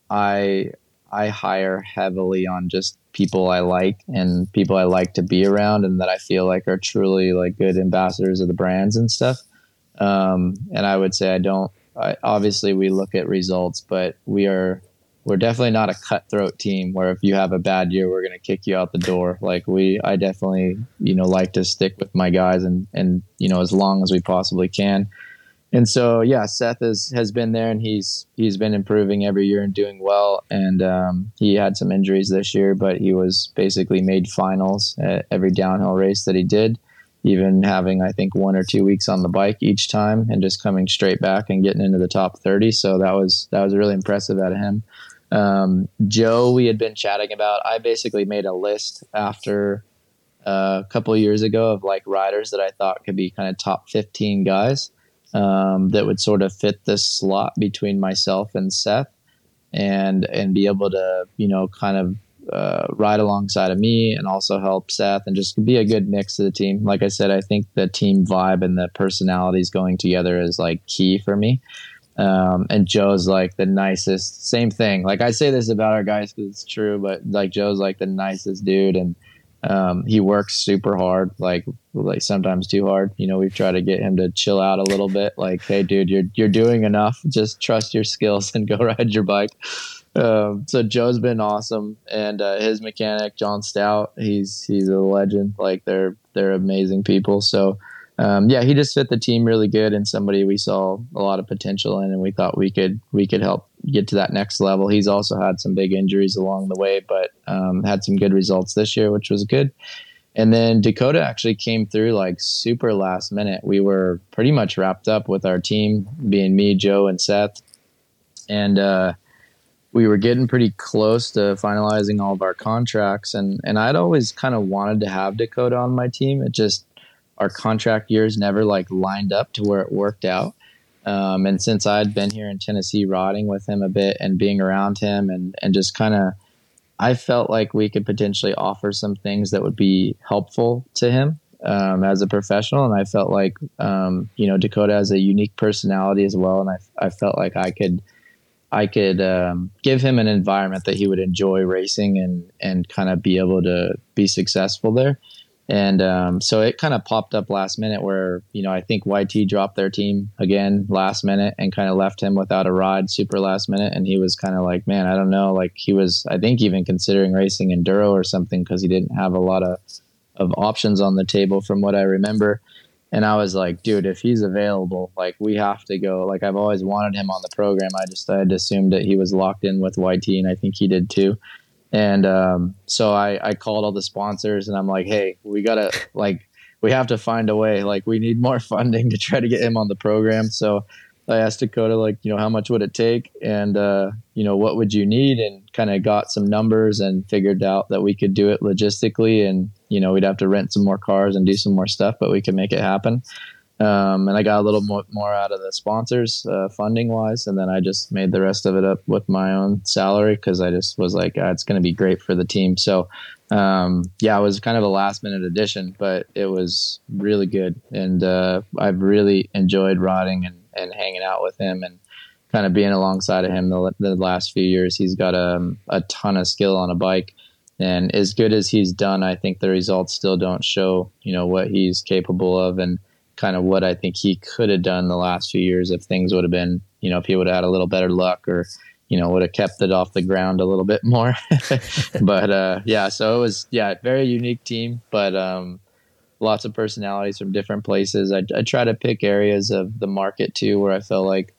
S1: I I hire heavily on just people I like and people I like to be around, and that I feel like are truly like good ambassadors of the brands and stuff. Um, and I would say I don't. I, obviously, we look at results, but we are we're definitely not a cutthroat team where if you have a bad year we're going to kick you out the door like we i definitely you know like to stick with my guys and and you know as long as we possibly can and so yeah seth has has been there and he's he's been improving every year and doing well and um, he had some injuries this year but he was basically made finals at every downhill race that he did even having I think one or two weeks on the bike each time and just coming straight back and getting into the top 30. So that was that was really impressive out of him. Um, Joe, we had been chatting about. I basically made a list after uh, a couple years ago of like riders that I thought could be kind of top 15 guys um, that would sort of fit this slot between myself and Seth and and be able to you know kind of uh, ride alongside of me and also help Seth and just be a good mix to the team. Like I said, I think the team vibe and the personalities going together is like key for me. Um, and Joe's like the nicest. Same thing. Like I say this about our guys because it's true, but like Joe's like the nicest dude, and um, he works super hard. Like like sometimes too hard. You know, we've tried to get him to chill out a little bit. Like, hey, dude, you're you're doing enough. Just trust your skills and go ride your bike. Um, so Joe's been awesome, and uh, his mechanic John Stout, he's he's a legend. Like they're they're amazing people. So um, yeah, he just fit the team really good, and somebody we saw a lot of potential in, and we thought we could we could help get to that next level. He's also had some big injuries along the way, but um, had some good results this year, which was good. And then Dakota actually came through like super last minute. We were pretty much wrapped up with our team, being me, Joe, and Seth, and uh, we were getting pretty close to finalizing all of our contracts. And and I'd always kind of wanted to have Dakota on my team. It just our contract years never like lined up to where it worked out. Um, and since I'd been here in Tennessee riding with him a bit and being around him and, and just kind of, I felt like we could potentially offer some things that would be helpful to him um, as a professional. And I felt like, um, you know, Dakota has a unique personality as well. And I, I felt like I could, I could um, give him an environment that he would enjoy racing and, and kind of be able to be successful there. And um, so it kind of popped up last minute where, you know, I think YT dropped their team again last minute and kind of left him without a ride super last minute. And he was kind of like, man, I don't know. Like he was, I think, even considering racing enduro or something because he didn't have a lot of, of options on the table from what I remember. And I was like, dude, if he's available, like we have to go. Like I've always wanted him on the program. I just I had assumed that he was locked in with YT, and I think he did too. And um, so I, I called all the sponsors and I'm like, hey, we gotta like we have to find a way. Like we need more funding to try to get him on the program. So I asked Dakota like, you know, how much would it take and uh, you know, what would you need and kind of got some numbers and figured out that we could do it logistically and you know, we'd have to rent some more cars and do some more stuff, but we could make it happen. Um, and I got a little more, more out of the sponsors uh, funding wise, and then I just made the rest of it up with my own salary because I just was like, ah, it's going to be great for the team. So, um, yeah, it was kind of a last minute addition, but it was really good, and uh, I've really enjoyed riding and, and hanging out with him and kind of being alongside of him the, the last few years. He's got a, um, a ton of skill on a bike. And as good as he's done, I think the results still don't show, you know, what he's capable of. And kind of what I think he could have done the last few years if things would have been, you know, if he would have had a little better luck or, you know, would have kept it off the ground a little bit more. but uh, yeah, so it was, yeah, very unique team, but um, lots of personalities from different places. I, I try to pick areas of the market too where I feel like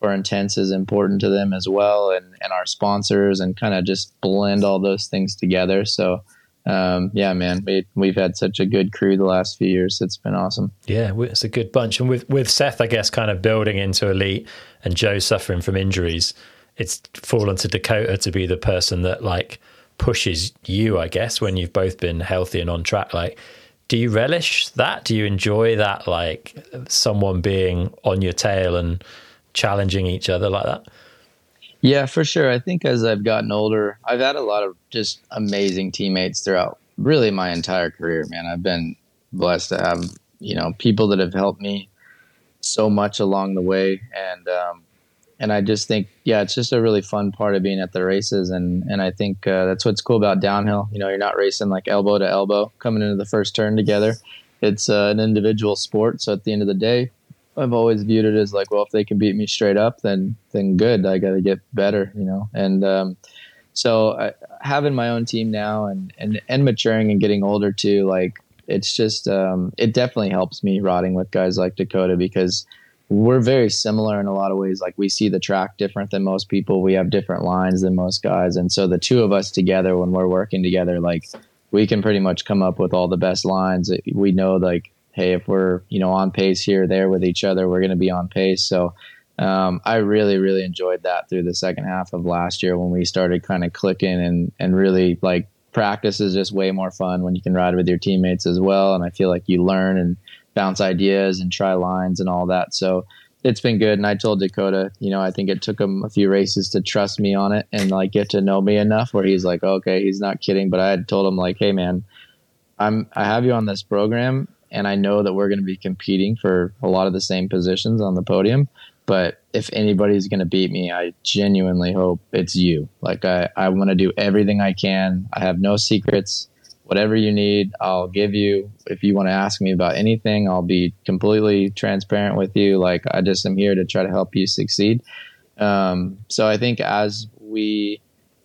S1: for intense is important to them as well and, and our sponsors and kind of just blend all those things together. So, um, yeah, man, we, we've had such a good crew the last few years. It's been awesome.
S2: Yeah, it's a good bunch. And with, with Seth, I guess, kind of building into elite and Joe suffering from injuries, it's fallen to Dakota to be the person that like pushes you, I guess, when you've both been healthy and on track. Like, do you relish that? Do you enjoy that? Like someone being on your tail and challenging each other like that?
S1: Yeah, for sure. I think as I've gotten older, I've had a lot of just amazing teammates throughout really my entire career, man. I've been blessed to have, you know, people that have helped me so much along the way and um, and I just think yeah, it's just a really fun part of being at the races and and I think uh, that's what's cool about downhill. You know, you're not racing like elbow to elbow coming into the first turn together. It's uh, an individual sport, so at the end of the day, I've always viewed it as like, well, if they can beat me straight up, then then good. I got to get better, you know. And um, so I, having my own team now and, and and maturing and getting older too, like it's just um, it definitely helps me riding with guys like Dakota because we're very similar in a lot of ways. Like we see the track different than most people. We have different lines than most guys, and so the two of us together when we're working together, like we can pretty much come up with all the best lines. We know like hey, if we're you know on pace here, or there with each other, we're going to be on pace. So um, I really, really enjoyed that through the second half of last year when we started kind of clicking and and really like practice is just way more fun when you can ride with your teammates as well. And I feel like you learn and bounce ideas and try lines and all that. So it's been good. And I told Dakota, you know, I think it took him a few races to trust me on it and like get to know me enough where he's like, okay, he's not kidding. But I had told him like, hey man, I'm I have you on this program and I know that we're going to be competing for a lot of the same positions on the podium. But if anybody's going to beat me, I genuinely hope it's you. Like I, I want to do everything I can. I have no secrets whatever you need, I'll give you. If you want to ask me about anything, I'll be completely transparent with you. Like I just am here to try to help you succeed. Um, so I think as we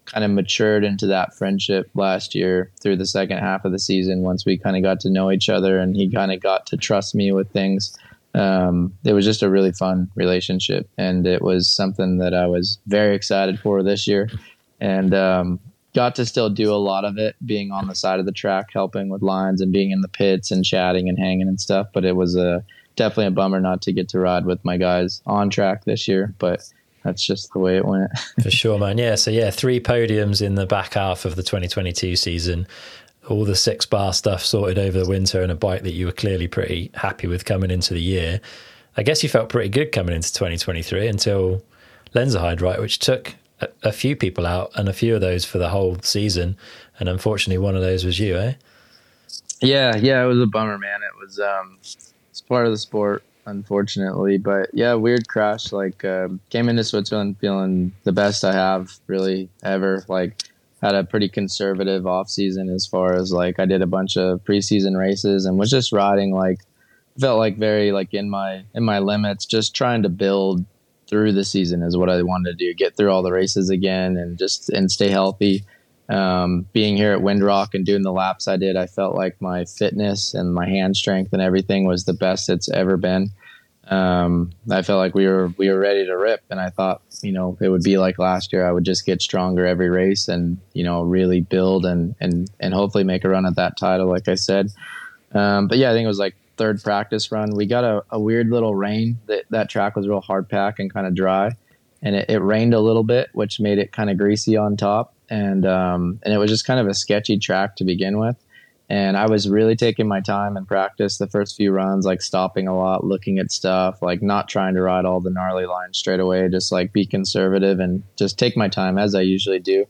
S1: kind of matured into that friendship last year through the second half of the season, once we kind of got to know each other and he kind of got to trust me with things. Um, it was just a really fun relationship, and it was something that I was very excited for this year. And um, got to still do a lot of it being on the side of the track helping with lines and being in the pits and chatting and hanging and stuff but it was a definitely a bummer not to get to ride with my guys on track this year but that's just the way it went
S2: for sure man yeah so yeah three podiums in the back half of the 2022 season all the six bar stuff sorted over the winter and a bike that you were clearly pretty happy with coming into the year i guess you felt pretty good coming into 2023 until Lenzerheide, right which took a, a, few people out, and a few of those for the whole season. And unfortunately, one of those was you, eh?
S1: Yeah, yeah, it was a bummer, man. It was um, it's part of the sport, unfortunately. But yeah, weird crash. Like um, came into Switzerland feeling the best I have really ever. Like had a pretty conservative off season as far as like I did a bunch of preseason races and was just riding like felt like very like in my in my limits, just trying to build through the season is what I wanted to do. Get through all the races again and just and stay healthy. Um, being here at Windrock and doing the laps I did, I felt like my fitness and my hand strength and everything was the best it's ever been. Um, I felt like we were we were ready to rip, and I thought you know it would be like last year. I would just get stronger every race and you know really build and and and hopefully make a run at that title, like I said. Um, but yeah, I think it was like third practice run, we got a, a weird little rain. That that track was real hard pack and kind of dry, and it, it, rained a little bit, which made it kind of greasy on top, and um, and it was just kind of a sketchy track to begin with. And I was really taking my time in practice the first few runs, like stopping a lot, looking at stuff, like not trying to ride all the gnarly lines straight away, just like be conservative and just take my time as I usually do.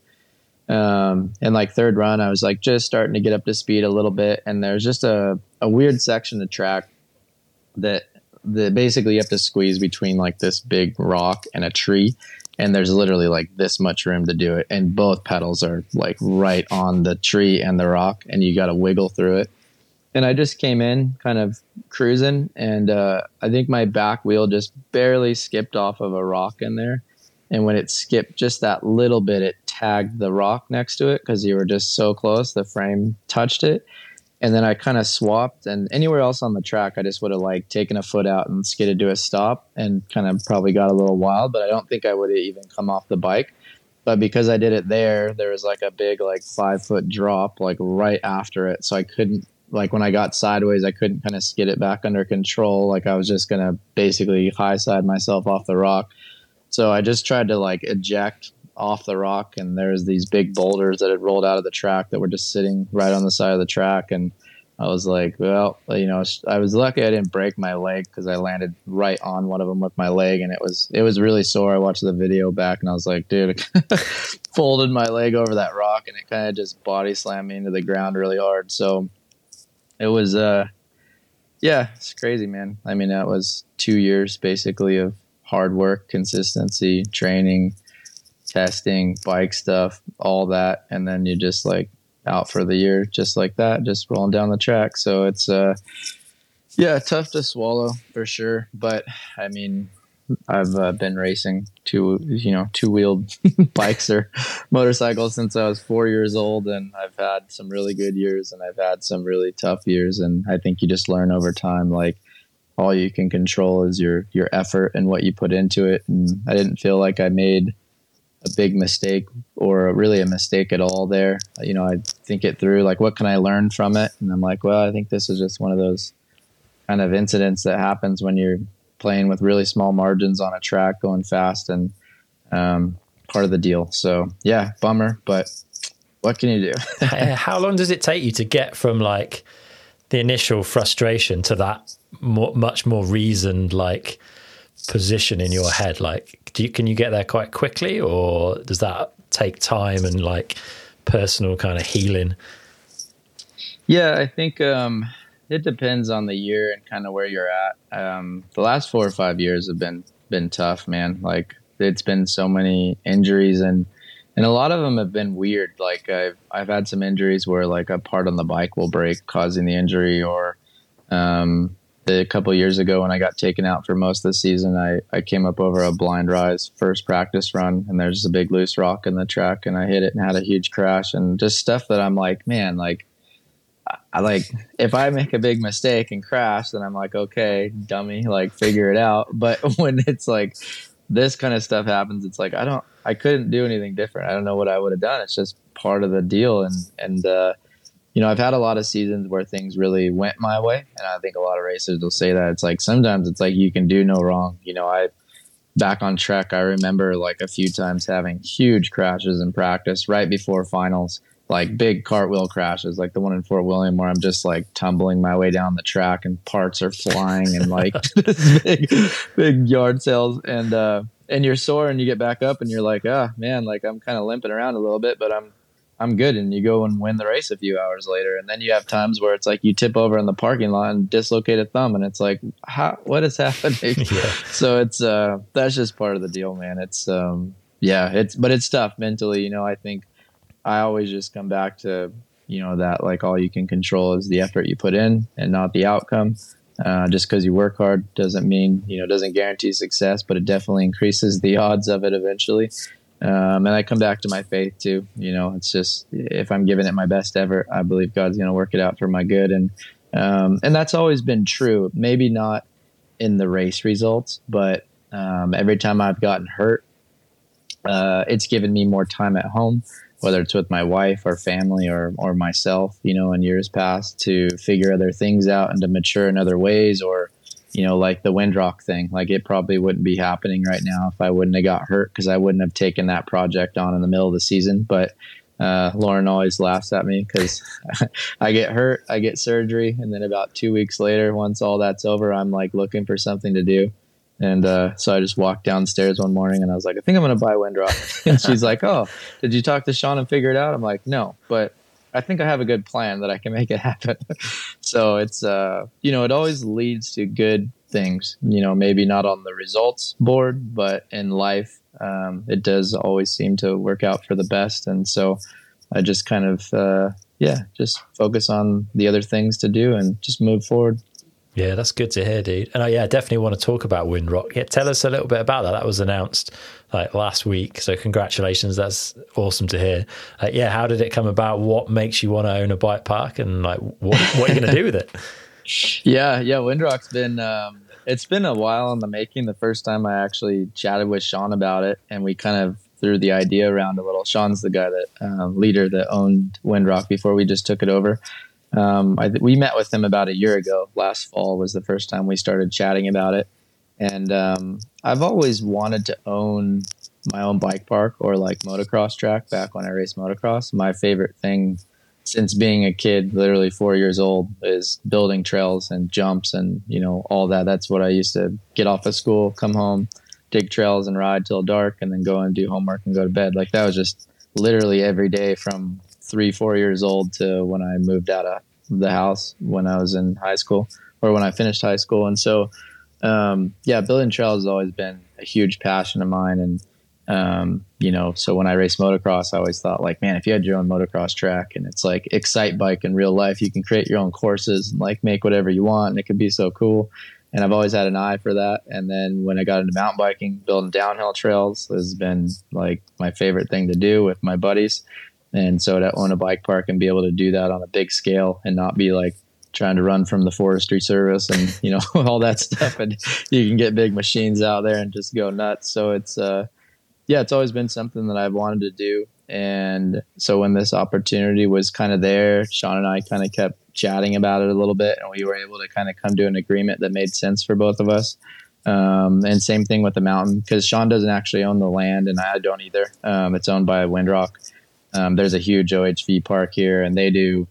S1: Um, and like third run, I was like just starting to get up to speed a little bit, and there's just a, a weird section of track that that basically you have to squeeze between like this big rock and a tree, and there's literally like this much room to do it, and both pedals are like right on the tree and the rock, and you got to wiggle through it. And I just came in kind of cruising, and uh, I think my back wheel just barely skipped off of a rock in there. And when it skipped just that little bit, it tagged the rock next to it because you were just so close. The frame touched it. And then I kind of swapped, and anywhere else on the track, I just would have like taken a foot out and skidded to a stop and kind of probably got a little wild, but I don't think I would have even come off the bike. But because I did it there, there was like a big, like five foot drop, like right after it. So I couldn't, like when I got sideways, I couldn't kind of skid it back under control. Like I was just to basically high side myself off the rock. So I just tried to like eject off the rock, and there's these big boulders that had rolled out of the track that were just sitting right on the side of the track. And I was like, well, you know, I was lucky I didn't break my leg because I landed right on one of them with my leg, and it was it was really sore. I watched the video back, and I was like, dude, folded my leg over that rock, and it kind of just body slammed me into the ground really hard. So it was, uh, yeah, it's crazy, man. I mean, that was two years basically of hard work, consistency, training testing, bike stuff, all that, and then you just like out for the year just like that, just rolling down the track. So it's uh yeah, tough to swallow for sure, but I mean, I've uh, been racing two, you know, two wheeled bikes or motorcycles since I was four years old, and I've had some really good years, and I've had some really tough years, and I think you just learn over time. Like all you can control is your your effort and what you put into it, and I didn't feel like I made a big mistake or really a mistake at all there. You know, I think it through like, what can I learn from it? And I'm like, well, I think this is just one of those kind of incidents that happens when you're playing with really small margins on a track going fast and um, part of the deal. So yeah, bummer, but what can you do?
S2: How long does it take you to get from like the initial frustration to that more, much more reasoned like position in your head? Like, do you, can you get there quite quickly, or does that take time and like personal kind of healing?
S1: Yeah, I think um, it depends on the year and kind of where you're at. Um, the last four or five years have been been tough, man. Like it's been so many injuries and and a lot of them have been weird. Like I've I've had some injuries where like a part on the bike will break, causing the injury, or um, a couple years ago when I got taken out for most of the season, I I came up over a blind rise first practice run, and there's a big loose rock in the track, and I hit it and had a huge crash, and just stuff that I'm like, man, like I like if I make a big mistake and crash, then I'm like, okay, dummy, like figure it out. But when it's like this kind of stuff happens, it's like I don't, I couldn't do anything different. I don't know what I would have done. It's just part of the deal, and and uh, you know, I've had a lot of seasons where things really went my way, and I think a lot of racers will say that. It's like sometimes it's like you can do no wrong. You know, I back on Trek, I remember like a few times having huge crashes in practice right before finals like big cartwheel crashes, like the one in Fort William, where I'm just like tumbling my way down the track and parts are flying and like big, big yard sales and uh, and you're sore and you get back up and you're like, ah, man, like I'm kind of limping around a little bit, but I'm I'm good. And you go and win the race a few hours later, and then you have times where it's like you tip over in the parking lot and dislocate a thumb, and it's like, how, what is happening? yeah. So it's uh, that's just part of the deal, man. It's um, yeah, it's but it's tough mentally. You know, I think I always just come back to you know that like all you can control is the effort you put in and not the outcome. Uh, just because you work hard doesn't mean you know doesn't guarantee success, but it definitely increases the odds of it eventually. Um, and I come back to my faith too. You know, it's just if I'm giving it my best ever, I believe God's going to work it out for my good, and um, and that's always been true. Maybe not in the race results, but um, every time I've gotten hurt, uh, it's given me more time at home whether it's with my wife or family or or myself, you know, in years past to figure other things out and to mature in other ways or you know, like the Windrock thing, like it probably wouldn't be happening right now if I wouldn't have got hurt because I wouldn't have taken that project on in the middle of the season. But uh, Lauren always laughs at me because I get hurt, I get surgery, and then about two weeks later, once all that's over, I'm like looking for something to do. And uh, so I just walked downstairs one morning and I was like, I think I'm going to buy Windrock. and she's like, Oh, did you talk to Sean and figure it out? I'm like, No, but I think I have a good plan that I can make it happen. so it's, uh, you know, it always leads to good things, you know, maybe not on the results board, but in life, um, it does always seem to work out for the best. And so I just kind of, uh, yeah, just focus on the other things to do and just move forward.
S2: Yeah, that's good to hear, dude. And I, yeah, I definitely want to talk about Windrock. Yeah, tell us a little bit about that. That was announced like last week, so congratulations. That's awesome to hear. Uh, yeah, how did it come about? What makes you want to own a bike park, and like what, what are you going to do with it?
S1: Yeah, yeah, Windrock's been um, it's been a while in the making. The first time I actually chatted with Sean about it, and we kind of threw the idea around a little. Sean's the guy that um, leader that owned Windrock before we just took it over. Um, I, we met with him about a year ago. Last fall was the first time we started chatting about it. And um, I've always wanted to own my own bike park or like motocross track back when I raced motocross. My favorite thing since being a kid, literally four years old, is building trails and jumps and, you know, all that. That's what I used to get off of school, come home, dig trails and ride till dark and then go and do homework and go to bed. Like that was just literally every day from three, four years old to when I moved out of the house when I was in high school or when I finished high school. And so, um, yeah, building trails has always been a huge passion of mine. And, um, you know, so when I raced motocross, I always thought like, man, if you had your own motocross track and it's like Excitebike in real life, you can create your own courses and like make whatever you want. And it could be so cool. And I've always had an eye for that. And then when I got into mountain biking, building downhill trails has been like my favorite thing to do with my buddies. And so to own a bike park and be able to do that on a big scale and not be like trying to run from the forestry service and you know all that stuff and you can get big machines out there and just go nuts so it's uh yeah it's always been something that i've wanted to do and so when this opportunity was kind of there sean and i kind of kept chatting about it a little bit, and we were able to kind of come to an agreement that made sense for both of us. Um, and same thing with the mountain because Sean doesn't actually own the land, and I don't either. Um, it's owned by Windrock. Um, there's a huge OHV park here, and they do,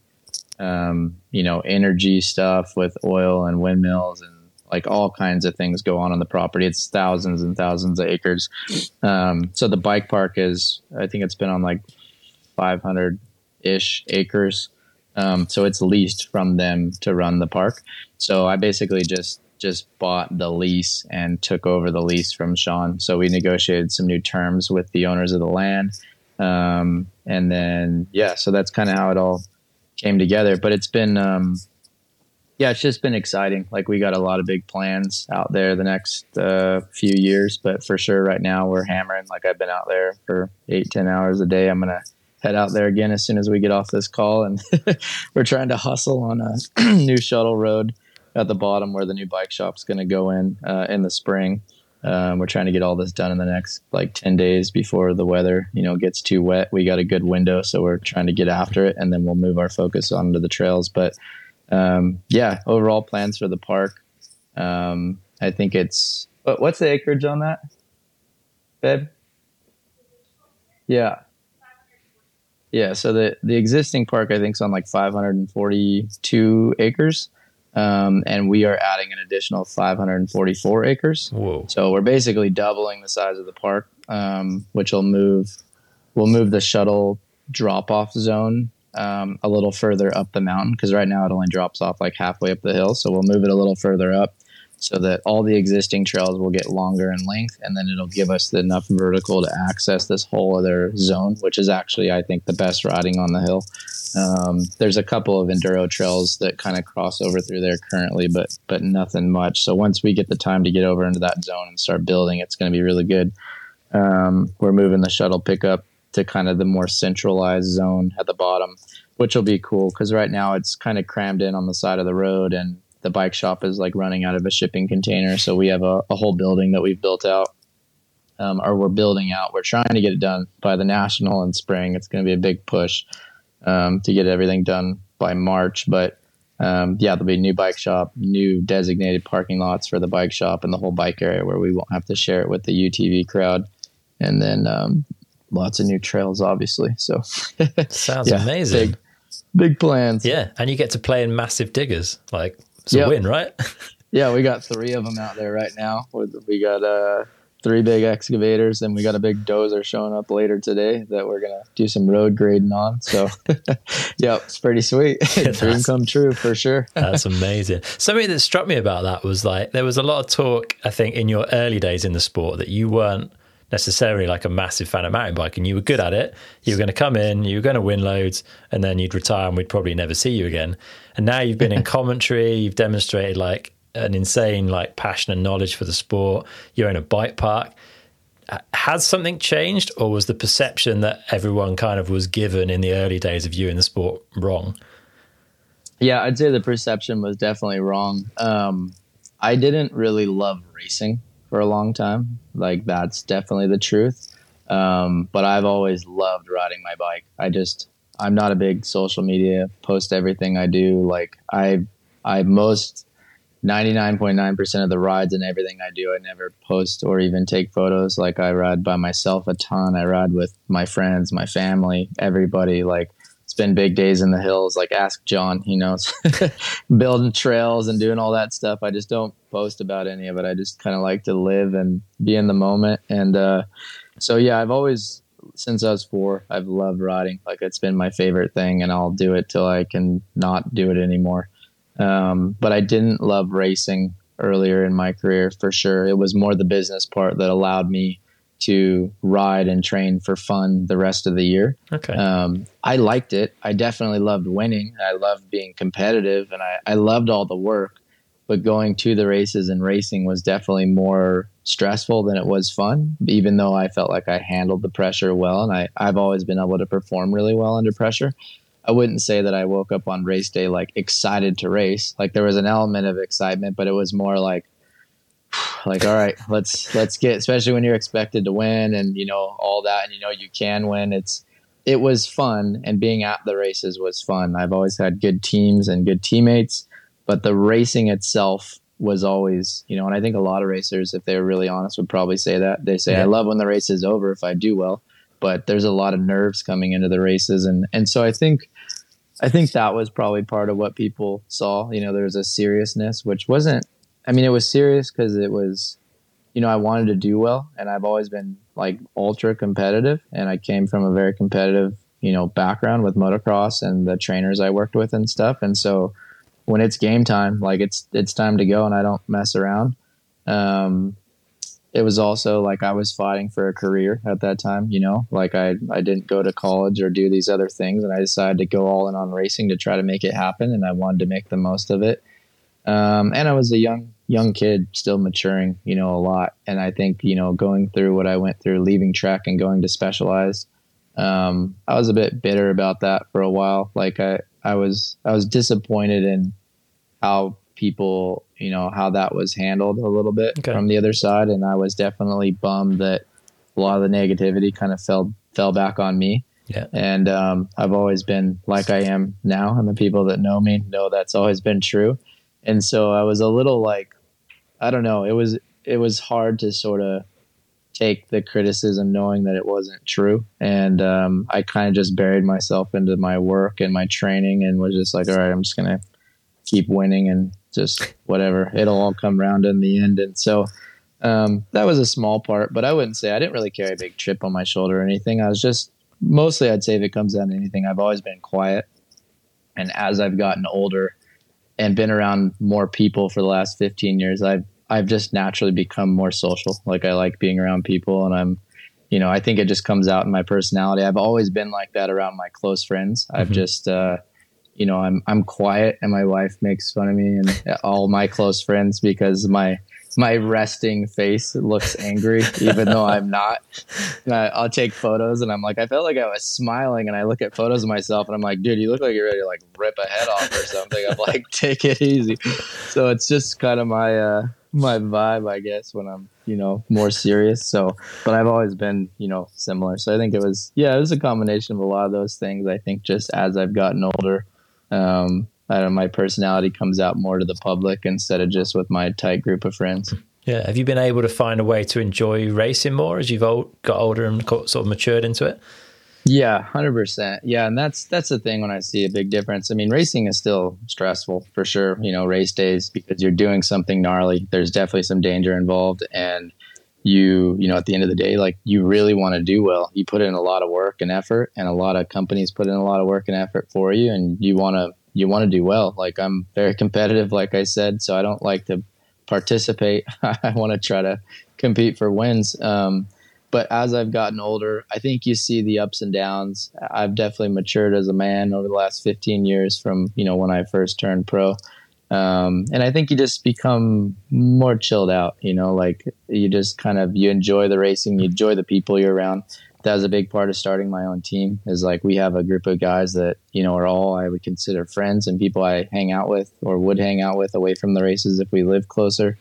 S1: um, you know, energy stuff with oil and windmills and like all kinds of things go on on the property. It's thousands and thousands of acres. Um, so the bike park is, I think it's been on like 500 ish acres. Um, so it's leased from them to run the park. So I basically just just bought the lease and took over the lease from Sean. So we negotiated some new terms with the owners of the land. Um, and then, yeah, so that's kind of how it all came together. But it's been, um, yeah, it's just been exciting. Like we got a lot of big plans out there the next uh, few years, but for sure, right now we're hammering. Like I've been out there for eight, ten hours a day. I'm gonna head out there again as soon as we get off this call, and we're trying to hustle on a new shuttle road at the bottom where the new bike shop's gonna go in uh, in the spring. Um, we're trying to get all this done in the next like 10 days before the weather, you know, gets too wet. We got a good window, so we're trying to get after it and then we'll move our focus onto the trails. But um, yeah, overall plans for the park. Um, I think it's what, what's the acreage on that, babe? Yeah, yeah. So the the existing park I think is on like 542 acres. Um, and we are adding an additional 544 acres.
S2: Whoa!
S1: So we're basically doubling the size of the park, um, which will move. We'll move the shuttle drop off zone um, a little further up the mountain because right now it only drops off like halfway up the hill. So we'll move it a little further up so that all the existing trails will get longer in length and then it'll give us enough vertical to access this whole other zone, which is actually, I think, the best riding on the hill. Um, there's a couple of enduro trails that kind of cross over through there currently, but but nothing much. So once we get the time to get over into that zone and start building, it's going to be really good. Um, we're moving the shuttle pickup to kind of the more centralized zone at the bottom, which will be cool because right now it's kind of crammed in on the side of the road and the bike shop is like running out of a shipping container. So we have a, a whole building that we've built out. Um, or we're building out. We're trying to get it done by the national in spring. It's going to be a big push um, to get everything done by March. But um, yeah, there'll be a new bike shop, new designated parking lots for the bike shop, and the whole bike area where we won't have to share it with the UTV crowd. And then um, lots of new trails, obviously. So
S2: sounds yeah, amazing.
S1: Big, big, plans.
S2: Yeah, and you get to play in massive diggers. Like it's yep. a win, right?
S1: yeah, we got three of them out there right now. We got uh, three big excavators, and we got a big dozer showing up later today that we're gonna do some road grading on. So, yeah, it's pretty sweet. Dream come true for sure.
S2: that's amazing. Something that struck me about that was like there was a lot of talk, I think, in your early days in the sport that you weren't necessarily like a massive fan of mountain biking. You were good at it. You were going to come in, you were going to win loads, and then you'd retire and we'd probably never see you again. And now you've been in commentary, you've demonstrated like an insane like passion and knowledge for the sport. You're in a bike park. Has something changed, or was the perception that everyone kind of was given in the early days of you in the sport wrong?
S1: Yeah, I'd say the perception was definitely wrong. Um, I didn't really love racing for a long time. Like that's definitely the truth. Um, but I've always loved riding my bike. I just I'm not a big social media post everything I do. Like I I most 99.9% of the rides and everything I do, I never post or even take photos. Like I ride by myself a ton. I ride with my friends, my family, everybody. Like spend big days in the hills. Like ask John, he knows building trails and doing all that stuff. I just don't post about any of it. I just kind of like to live and be in the moment. And uh, so yeah, I've always since I was four, I've loved riding. Like it's been my favorite thing, and I'll do it till I can not do it anymore. Um, but I didn't love racing earlier in my career for sure. It was more the business part that allowed me to ride and train for fun the rest of the year.
S2: Okay.
S1: Um, I liked it. I definitely loved winning. I loved being competitive and I, I loved all the work. But going to the races and racing was definitely more stressful than it was fun, even though I felt like I handled the pressure well. And I, I've always been able to perform really well under pressure. I wouldn't say that I woke up on race day like excited to race. Like there was an element of excitement, but it was more like, like all right let's let's get especially when you're expected to win and you know all that and you know you can win it's it was fun, and being at the races was fun. I've always had good teams and good teammates, but the racing itself was always, you know, and I think a lot of racers, if they were really honest, would probably say that. They say, yeah. I love when the race is over if I do well, but there's a lot of nerves coming into the races. And, and so I think, I think that was probably part of what people saw. You know, there was a seriousness, which wasn't, I mean, it was serious because it was, you know, I wanted to do well and I've always been like ultra competitive and I came from a very competitive, you know, background with motocross and the trainers I worked with and stuff. And so, when it's game time, like it's it's time to go, and I don't mess around. Um, it was also like I was fighting for a career at that time. You know, like I I didn't go to college or do these other things, and I decided to go all in on racing to try to make it happen, and I wanted to make the most of it. Um, and I was a young young kid, still maturing, you know, a lot. And I think you know, going through what I went through, leaving Trek and going to specialized, um, I was a bit bitter about that for a while. Like I I was I was disappointed in how people, you know, how that was handled a little bit okay. from the other side, and I was definitely bummed that a lot of the negativity kind of fell fell back on me.
S2: Yeah.
S1: And um, I've always been like I am now, and the people that know me know that's always been true. And so I was a little like, I don't know, it was it was hard to sort of take the criticism knowing that it wasn't true. And um, I kind of just buried myself into my work and my training and was just like, all right, I'm just to keep winning and just whatever. It'll all come around in the end. And so um, that was a small part, but I wouldn't say I didn't really carry a big chip on my shoulder or anything. I was just mostly, I'd say if it comes down to anything, I've always been quiet. And as I've gotten older and been around more people for the last 15 years, I've I've just naturally become more social. Like I like being around people and I'm, you know, I think it just comes out in my personality. I've always been like that around my close friends. Mm-hmm. I've just, uh, you know, I'm, I'm quiet and my wife makes fun of me and all my close friends because my, my resting face looks angry, even though I'm not. I, will take photos and I'm like, I felt like I was smiling, and I look at photos of myself and I'm like, dude, you look like you're ready to like rip a head off or something. I'm like, take it easy. So it's just kind of my uh, my vibe, I guess, when I'm, you know, more serious. So, but I've always been, you know, similar. So I think it was, yeah, it was a combination of a lot of those things. I think just as I've gotten older, um, I don't know, my personality comes out more to the public instead of just with my tight group of friends.
S2: Yeah. Have you been able to find a way to enjoy racing more as you've got older and sort of matured into it?
S1: Yeah, hundred percent. Yeah, and that's that's the thing when I see a big difference. I mean, racing is still stressful for sure. You know, race days because you're doing something gnarly. There's definitely some danger involved, and you you know at the end of the day, like you really want to do well. You put in a lot of work and effort, and a lot of companies put in a lot of work and effort for you, and you want to you want to do well. Like I'm very competitive, like I said, so I don't like to participate. I want to try to compete for wins. Um, but as I've gotten older, I think you see the ups and downs. I've definitely matured as a man over the last 15 years from, you know, when I first turned pro. Um, and I think you just become more chilled out, you know, like you just kind of, you enjoy the racing, you enjoy the people you're around. That was a big part of starting my own team is like, we have a group of guys that, you know, are all I would consider friends and people I hang out with or would hang out with away from the races if we live closer.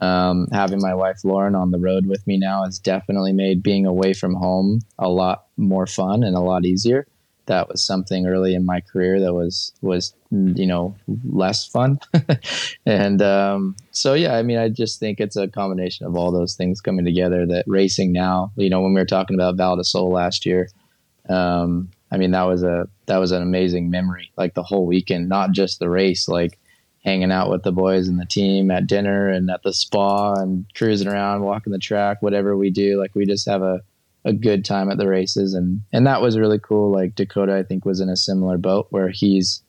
S1: Um, having my wife Lauren on the road with me now has definitely made being away from home a lot more fun and a lot easier. That was something early in my career that was was you know less fun, and um, so yeah, I mean, I just think it's a combination of all those things coming together. That racing now, you know, when we were talking about Val di Sole last year, um, I mean, that was a that was an amazing memory. Like the whole weekend, not just the race, like hanging out with the boys and the team at dinner and at the spa and cruising around, walking the track, whatever we do. Like we just have a, a good time at the races and and that was really cool. Like Dakota I think was in a similar boat where he's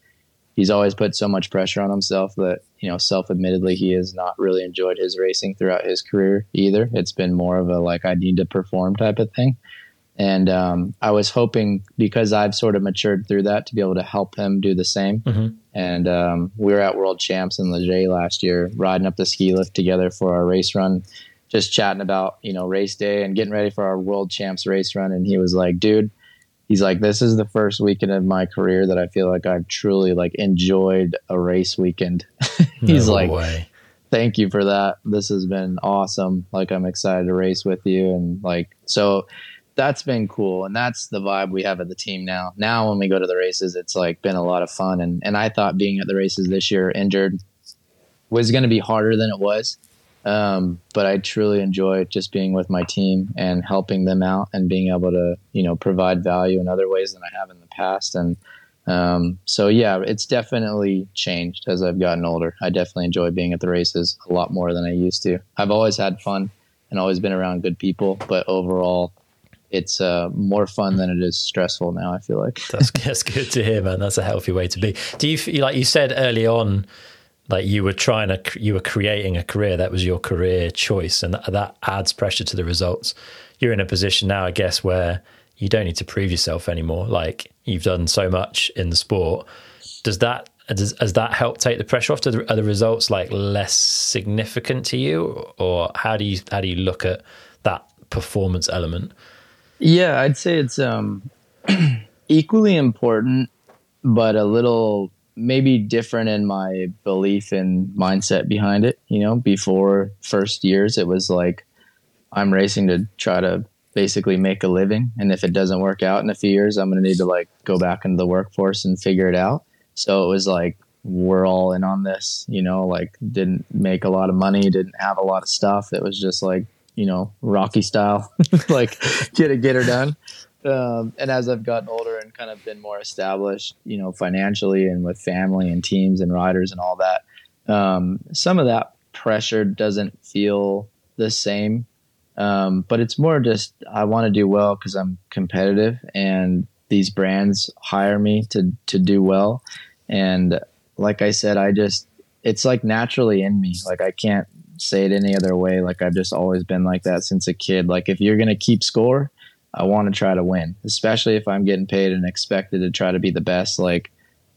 S1: he's always put so much pressure on himself that, you know, self admittedly he has not really enjoyed his racing throughout his career either. It's been more of a like I need to perform type of thing. And um, I was hoping because I've sort of matured through that to be able to help him do the same. Mm-hmm. And um, we were at World Champs in Les Gets last year, riding up the ski lift together for our race run, just chatting about you know race day and getting ready for our World Champs race run. And he was like, "Dude." He's like, this is the first weekend of my career that I feel like I've truly like enjoyed a race weekend. He's no like, way thank you for that. This has been awesome. Like I'm excited to race with you and like so that's been cool, and that's the vibe we have at the team now. Now, when we go to the races, it's like been a lot of fun, and and I thought being at the races this year injured was going to be harder than it was. Um, but I truly enjoy just being with my team and helping them out and being able to, you know, provide value in other ways than I have in the past. And um, so, yeah, it's definitely changed as I've gotten older. I definitely enjoy being at the races a lot more than I used to. I've always had fun and always been around good people, but overall, it's uh, more fun than it is stressful now. I feel like
S2: that's, that's good to hear, man. That's a healthy way to be. Do you like you said early on? Like you were trying to you were creating a career that was your career choice and that, adds pressure to the results you're in a position now i guess where you don't need to prove yourself anymore like you've done so much in the sport does that does, has that helped take the pressure off? The, are the results like less significant to you, or how do you how do you look at that performance element?
S1: Yeah, I'd say it's um, equally important, but a little maybe different in my belief and mindset behind it. You know, before first years, it was like I'm racing to try to basically make a living, and if it doesn't work out in a few years, I'm going to need to like go back into the workforce and figure it out. So it was like we're all in on this. You know, like didn't make a lot of money, didn't have a lot of stuff. It was just like you know Rocky style, like get it, get her done. Um, and as I've gotten older and kind of been more established, you know, financially and with family and teams and riders and all that, um, some of that pressure doesn't feel the same. Um, but it's more just I want to do well because I'm competitive and these brands hire me to to do well. And like I said, I just it's like naturally in me. Like I can't say it any other way. Like I've just always been like that since a kid. Like if you're gonna keep score, I want to try to win, especially if I'm getting paid and expected to try to be the best. Like,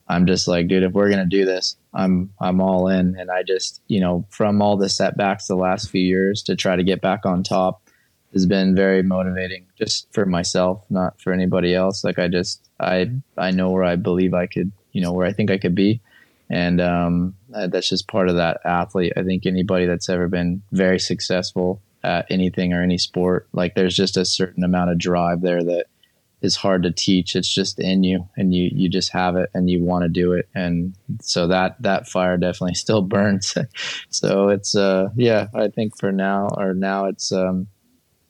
S1: I'm just like, dude, if we're gonna do this, I'm I'm all in. And I just, you know, from all the setbacks the last few years to try to get back on top has been very motivating, just for myself, not for anybody else. Like, I just, I I know where I believe I could, you know, where I think I could be, and um, that's just part of that athlete. I think anybody that's ever been very successful at anything or any sport. Like there's just a certain amount of drive there that is hard to teach. It's just in you and you you just have it and you want to do it. And so that that fire definitely still burns. so it's uh yeah, I think for now or now it's um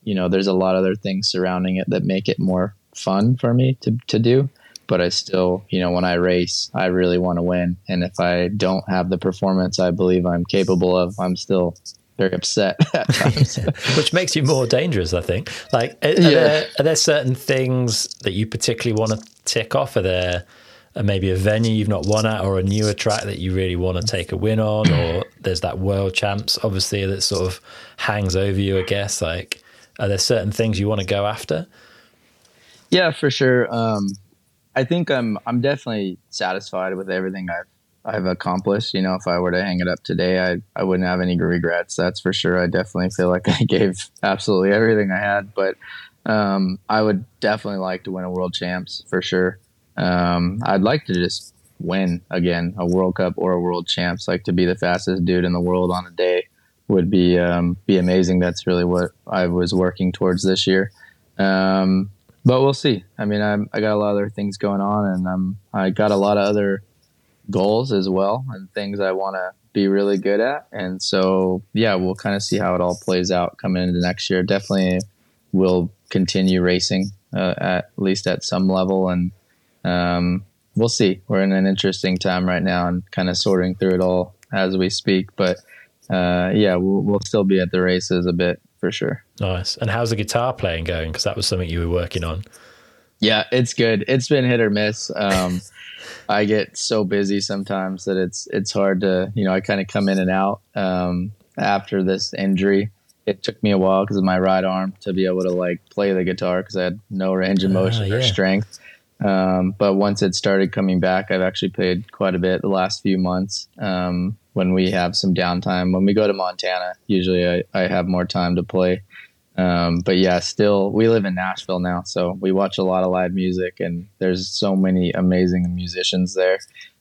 S1: you know, there's a lot of other things surrounding it that make it more fun for me to to do. But I still, you know, when I race, I really want to win. And if I don't have the performance I believe I'm capable of, I'm still very upset at times.
S2: Which makes you more dangerous, I think. Like, are, yeah. there, are there certain things that you particularly want to tick off? Are there uh, maybe a venue you've not won at or a newer track that you really want to take a win on? Or there's that world champs, obviously, that sort of hangs over you, I guess. Like, are there certain things you want to go after?
S1: Yeah, for sure. Um, I think I'm I'm definitely satisfied with everything I've I've accomplished. You know, if I were to hang it up today, I I wouldn't have any regrets. That's for sure. I definitely feel like I gave absolutely everything I had, but um, I would definitely like to win a world champs for sure. Um, I'd like to just win again a World Cup or a World Champs. Like to be the fastest dude in the world on a day would be um, be amazing. That's really what I was working towards this year. Um, but we'll see. I mean, I'm, I got a lot of other things going on, and I'm I got a lot of other goals as well and things I want to be really good at. And so, yeah, we'll kind of see how it all plays out coming into next year. Definitely will continue racing uh, at least at some level. And um, we'll see. We're in an interesting time right now and kind of sorting through it all as we speak. But uh, yeah, we'll, we'll still be at the races a bit for sure.
S2: Nice. And how's the guitar playing going? Because that was something you were working on.
S1: Yeah, it's good. It's been hit or miss. Um, I get so busy sometimes that it's it's hard to you know I kind of come in and out. Um, after this injury, it took me a while because of my right arm to be able to like play the guitar because I had no range of ah, motion uh, yeah. or strength. Um, but once it started coming back, I've actually played quite a bit the last few months. Um, when we have some downtime, when we go to Montana, usually I, I have more time to play. Um, but yeah, still, we live in Nashville now, so we watch a lot of live music, and there's so many amazing musicians there.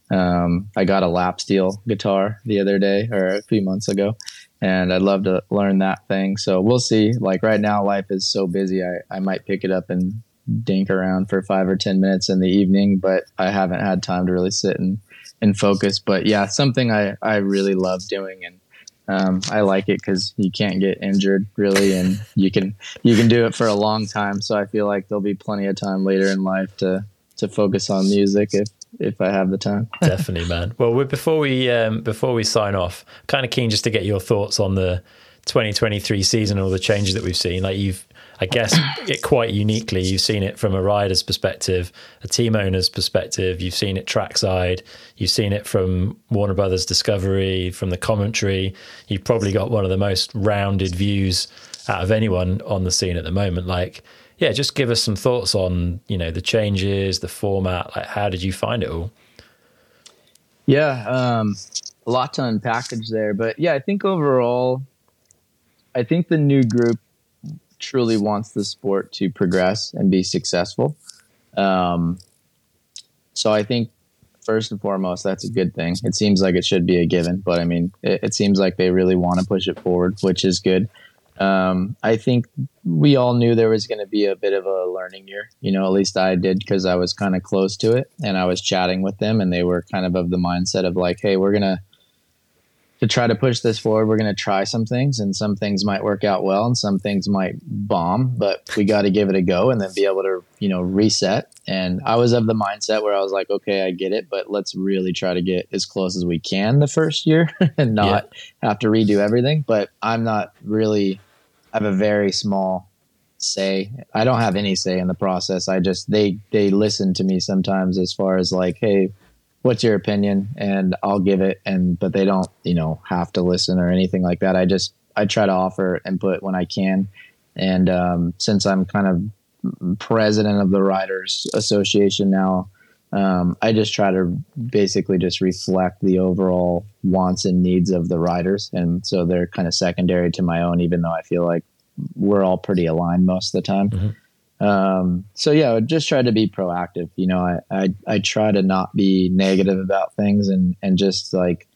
S1: Um, I got a lap steel guitar the other day or a few months ago, and I'd love to learn that thing. So we'll see. Like right now, life is so busy. I, I might pick it up and dink around for five or 10 minutes in the evening, but I haven't had time to really sit and, and focus. But yeah, something I, I really love doing. And um, I like it because you can't get injured really, and you can you can do it for a long time. So I feel like there'll be plenty of time later in life to to focus on music if if I have the time.
S2: Definitely, man. Well, before we um, before we sign off, kind of keen just to get your thoughts on the 2023 season, and all the changes that we've seen. Like you've, I guess, it quite uniquely. You've seen it from a rider's perspective, a team owner's perspective. You've seen it trackside. You've seen it from Warner Brothers Discovery, from the commentary. You've probably got one of the most rounded views out of anyone on the scene at the moment. Like yeah, just give us some thoughts on you know the changes, the format. Like, how did you find it all?
S1: Yeah, um, a lot to unpackage there, but yeah, I think overall, I think the new group truly wants the sport to progress and be successful. Um, so I think first and foremost, that's a good thing. It seems like it should be a given, but I mean, it, it seems like they really want to push it forward, which is good. Um, I think we all knew there was going to be a bit of a learning year. You know, at least I did because I was kind of close to it and I was chatting with them, and they were kind of of the mindset of like, "Hey, we're gonna to try to push this forward. We're gonna try some things, and some things might work out well, and some things might bomb, but we got to give it a go and then be able to, you know, reset." And I was of the mindset where I was like, "Okay, I get it, but let's really try to get as close as we can the first year and not yeah. have to redo everything." But I'm not really I have a very small say. I don't have any say in the process. I just they they listen to me sometimes as far as like, hey, what's your opinion? And I'll give it. And but they don't, you know, have to listen or anything like that. I just I try to offer input when I can. And um, since I'm kind of president of the Riders Association now, um, I just try to basically just reflect the overall wants and needs of the riders, and so they're kind of secondary to my own. Even though I feel like we're all pretty aligned most of the time. Mm-hmm. Um, so yeah, I just try to be proactive. You know, I, I I try to not be negative about things, and and just like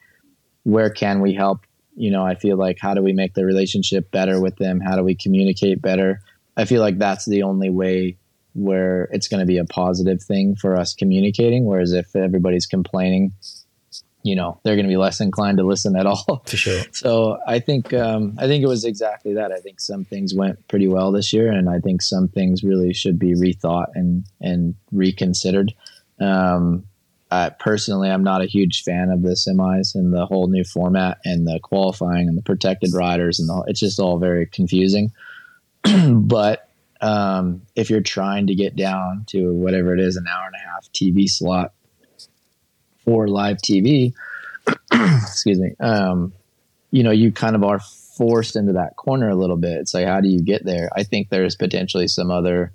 S1: where can we help? You know, I feel like how do we make the relationship better with them? How do we communicate better? I feel like that's the only way where it's going to be a positive thing for us communicating. Whereas if everybody's complaining, you know, they're going to be less inclined to listen at all.
S2: For sure.
S1: So I think um, I think it was exactly that. I think some things went pretty well this year, and I think some things really should be rethought and and reconsidered. Um, personally, I'm not a huge fan of the semis and the whole new format and the qualifying and the protected riders and the, it's just all very confusing. but um, if you're trying to get down to whatever it is, an hour and a half TV slot for live TV, excuse me, um, you know, you kind of are forced into that corner a little bit. It's like, how do you get there? I think there's potentially some other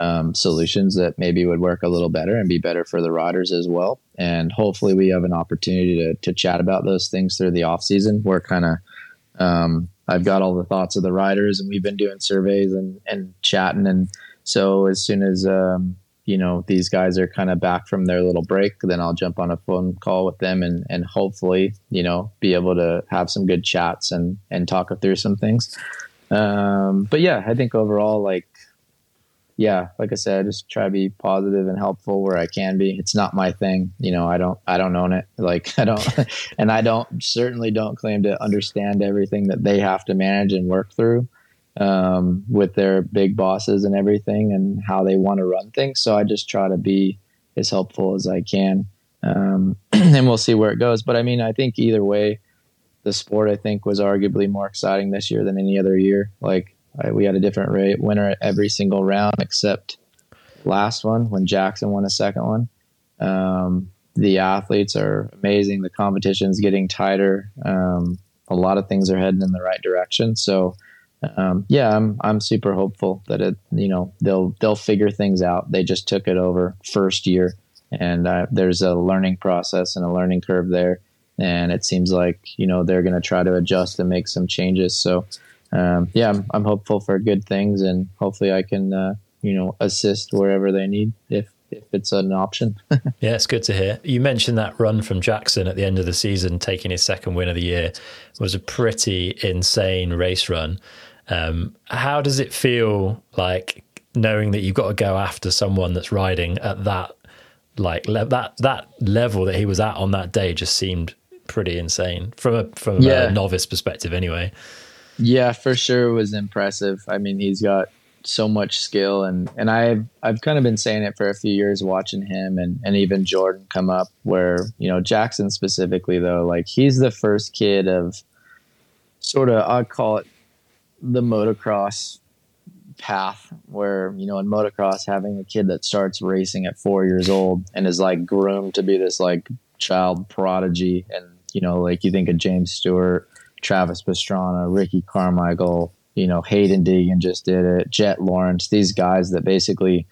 S1: um, solutions that maybe would work a little better and be better for the riders as well. And hopefully, we have an opportunity to, to chat about those things through the off season. We're kind of um, I've got all the thoughts of the riders, and we've been doing surveys and and chatting. And so as soon as um, you know these guys are kind of back from their little break, then I'll jump on a phone call with them and and hopefully you know be able to have some good chats and and talk through some things. Um, but yeah, I think overall like yeah, like I said, just try to be positive and helpful where I can be. It's not my thing, you know. I don't, I don't own it. Like I don't, and I don't certainly don't claim to understand everything that they have to manage and work through um, with their big bosses and everything, and how they want to run things. So I just try to be as helpful as I can, um, and we'll see where it goes. But I mean, I think either way, the sport I think was arguably more exciting this year than any other year. Like Right? We had a different rate winner at every single round except last one when Jackson won a second one. Um, the athletes are amazing. The competition's getting tighter. Um, a lot of things are heading in the right direction. So, um, yeah, I'm I'm super hopeful that it you know they'll they'll figure things out. They just took it over first year, and uh, there's a learning process and a learning curve there. And it seems like you know they're going to try to adjust and make some changes. So um, yeah, I'm, I'm, hopeful for good things, and hopefully I can uh, you know assist wherever they need if if it's an option.
S2: yeah, it's good to hear. You mentioned that run from Jackson at the end of the season, taking his second win of the year, it was a pretty insane race run. Um, how does it feel like knowing that you've got to go after someone that's riding at that like le- that that level that he was at on that day just seemed pretty insane from a from yeah. a novice perspective anyway.
S1: Yeah, for sure it was impressive. I mean, he's got so much skill and and I've I've kind of been saying it for a few years watching him and and even Jordan come up where, you know, Jackson specifically though, like he's the first kid of sort of I'd call it the motocross path where you know in motocross having a kid that starts racing at four years old and is like groomed to be this like child prodigy and you know like you think of james stewart travis pastrana ricky carmichael you know haiden deegan just did it jet lawrence these guys that basically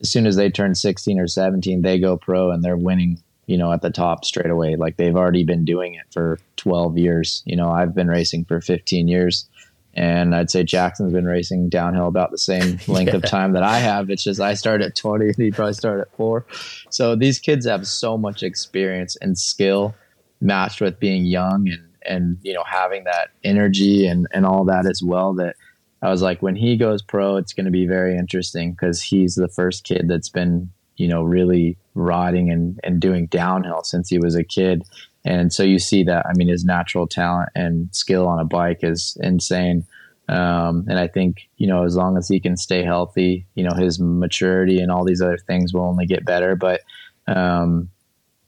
S1: as soon as they turn 16 or 17 they go pro and they're winning you know at the top straight away. Like they've already been doing it for 12 years. You know i've been racing for 15 years and I'd say Jackson's been racing downhill about the same length yeah. of time that I have. It's just I started at 20 and he probably started at four. So these kids have so much experience and skill matched with being young and, and, you know, having that energy and, and all that as well that I was like, when he goes pro, it's going to be very interesting because he's the first kid that's been, you know, really riding and, and doing downhill since he was a kid. And so you see that, I mean, his natural talent and skill on a bike is insane. Um, and I think, you know, as long as he can stay healthy, you know, his maturity and all these other things will only get better. But, um,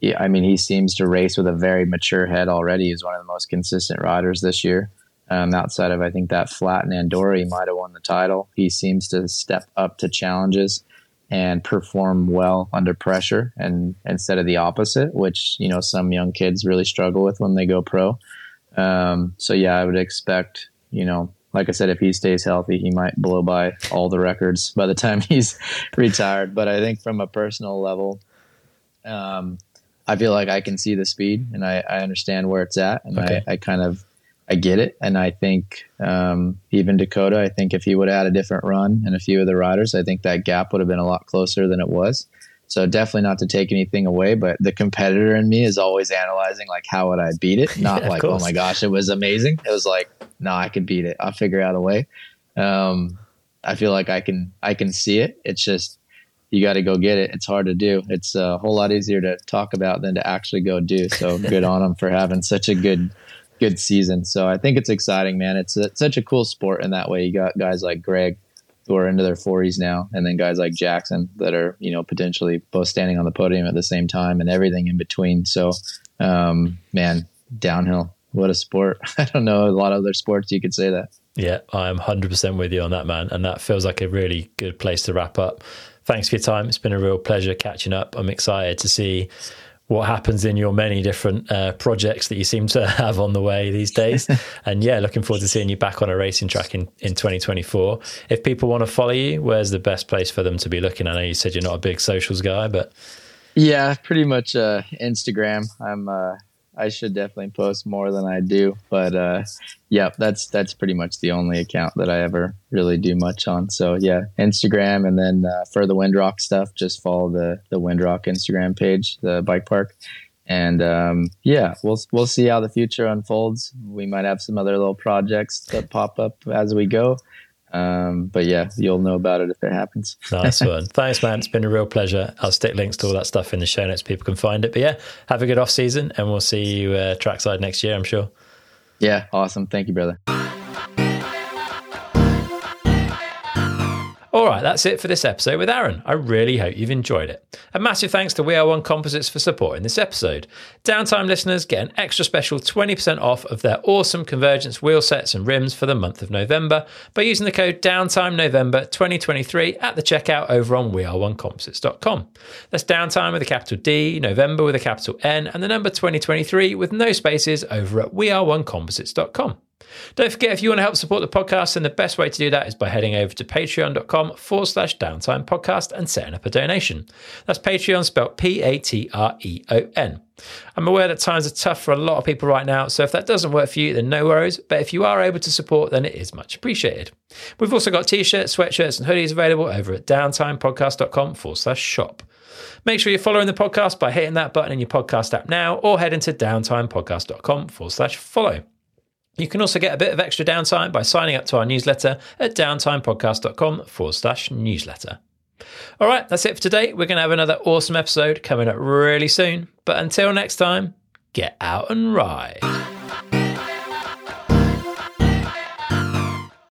S1: yeah, I mean, he seems to race with a very mature head already. He's one of the most consistent riders this year. Um, outside of, I think, that flat in Andorra, he might have won the title. He seems to step up to challenges and perform well under pressure and instead of the opposite, which, you know, some young kids really struggle with when they go pro. Um, so yeah, I would expect, you know, like I said, if he stays healthy, he might blow by all the records by the time he's retired. But I think from a personal level, um, I feel like I can see the speed and I, I understand where it's at. And okay. I, I kind of I get it, and I think um, even Dakota. I think if he would have had a different run and a few of the riders, I think that gap would have been a lot closer than it was. So definitely not to take anything away, but the competitor in me is always analyzing like how would I beat it, not yeah, like oh my gosh it was amazing. It was like no, I could beat it. I'll figure out a way. Um, I feel like I can I can see it. It's just you got to go get it. It's hard to do. It's a whole lot easier to talk about than to actually go do. So good on them for having such a good good season. So I think it's exciting, man. It's, a, such a cool sport in that way. You got guys like Greg who are into their 40s now, and then guys like Jackson that are you know potentially both standing on the podium at the same time, and everything in between. So, um, man, downhill, what a sport! I don't know a lot of other sports you could say that.
S2: Yeah, I'm 100% with you on that, man. And that feels like a really good place to wrap up. Thanks for your time. It's been a real pleasure catching up. I'm excited to see what happens in your many different uh, projects that you seem to have on the way these days. and yeah, looking forward to seeing you back on a racing track in, in 2024. If people want to follow you, where's the best place for them to be looking? I know you said you're not a big socials guy, but.
S1: Yeah, pretty much uh, Instagram. I'm uh, I should definitely post more than I do. But uh, yeah, that's that's pretty much the only account that I ever really do much on. So yeah, Instagram, and then uh, for the Windrock stuff, just follow the the Windrock Instagram page, the bike park. And um, yeah, we'll we'll see how the future unfolds. We might have some other little projects that pop up as we go. Um, but yeah, you'll know about it if it happens.
S2: nice one. Thanks, man. It's been a real pleasure. I'll stick links to all that stuff in the show notes. People can find it. But yeah, have a good off season, and we'll see you uh, trackside next year. I'm sure.
S1: Yeah, awesome. Thank you, brother.
S2: All right, that's it for this episode with Aaron. I really hope you've enjoyed it. A massive thanks to We Are One Composites for supporting this episode. Downtime listeners get an extra special 20% off of their awesome Convergence wheel sets and rims for the month of November by using the code Downtime November 2023 at the checkout over on weareonecomposites.com. That's Downtime with a capital D, November with a capital N, and the number 2023 with no spaces over at weareonecomposites.com. Don't forget, if you want to help support the podcast, then the best way to do that is by heading over to patreon.com forward slash downtime podcast and setting up a donation. That's Patreon spelled P A T R E O N. I'm aware that times are tough for a lot of people right now, so if that doesn't work for you, then no worries. But if you are able to support, then it is much appreciated. We've also got t shirts, sweatshirts, and hoodies available over at downtimepodcast.com forward slash shop. Make sure you're following the podcast by hitting that button in your podcast app now or head into downtimepodcast.com forward slash follow. You can also get a bit of extra downtime by signing up to our newsletter at downtimepodcast.com forward slash newsletter. All right, that's it for today. We're going to have another awesome episode coming up really soon. But until next time, get out and ride.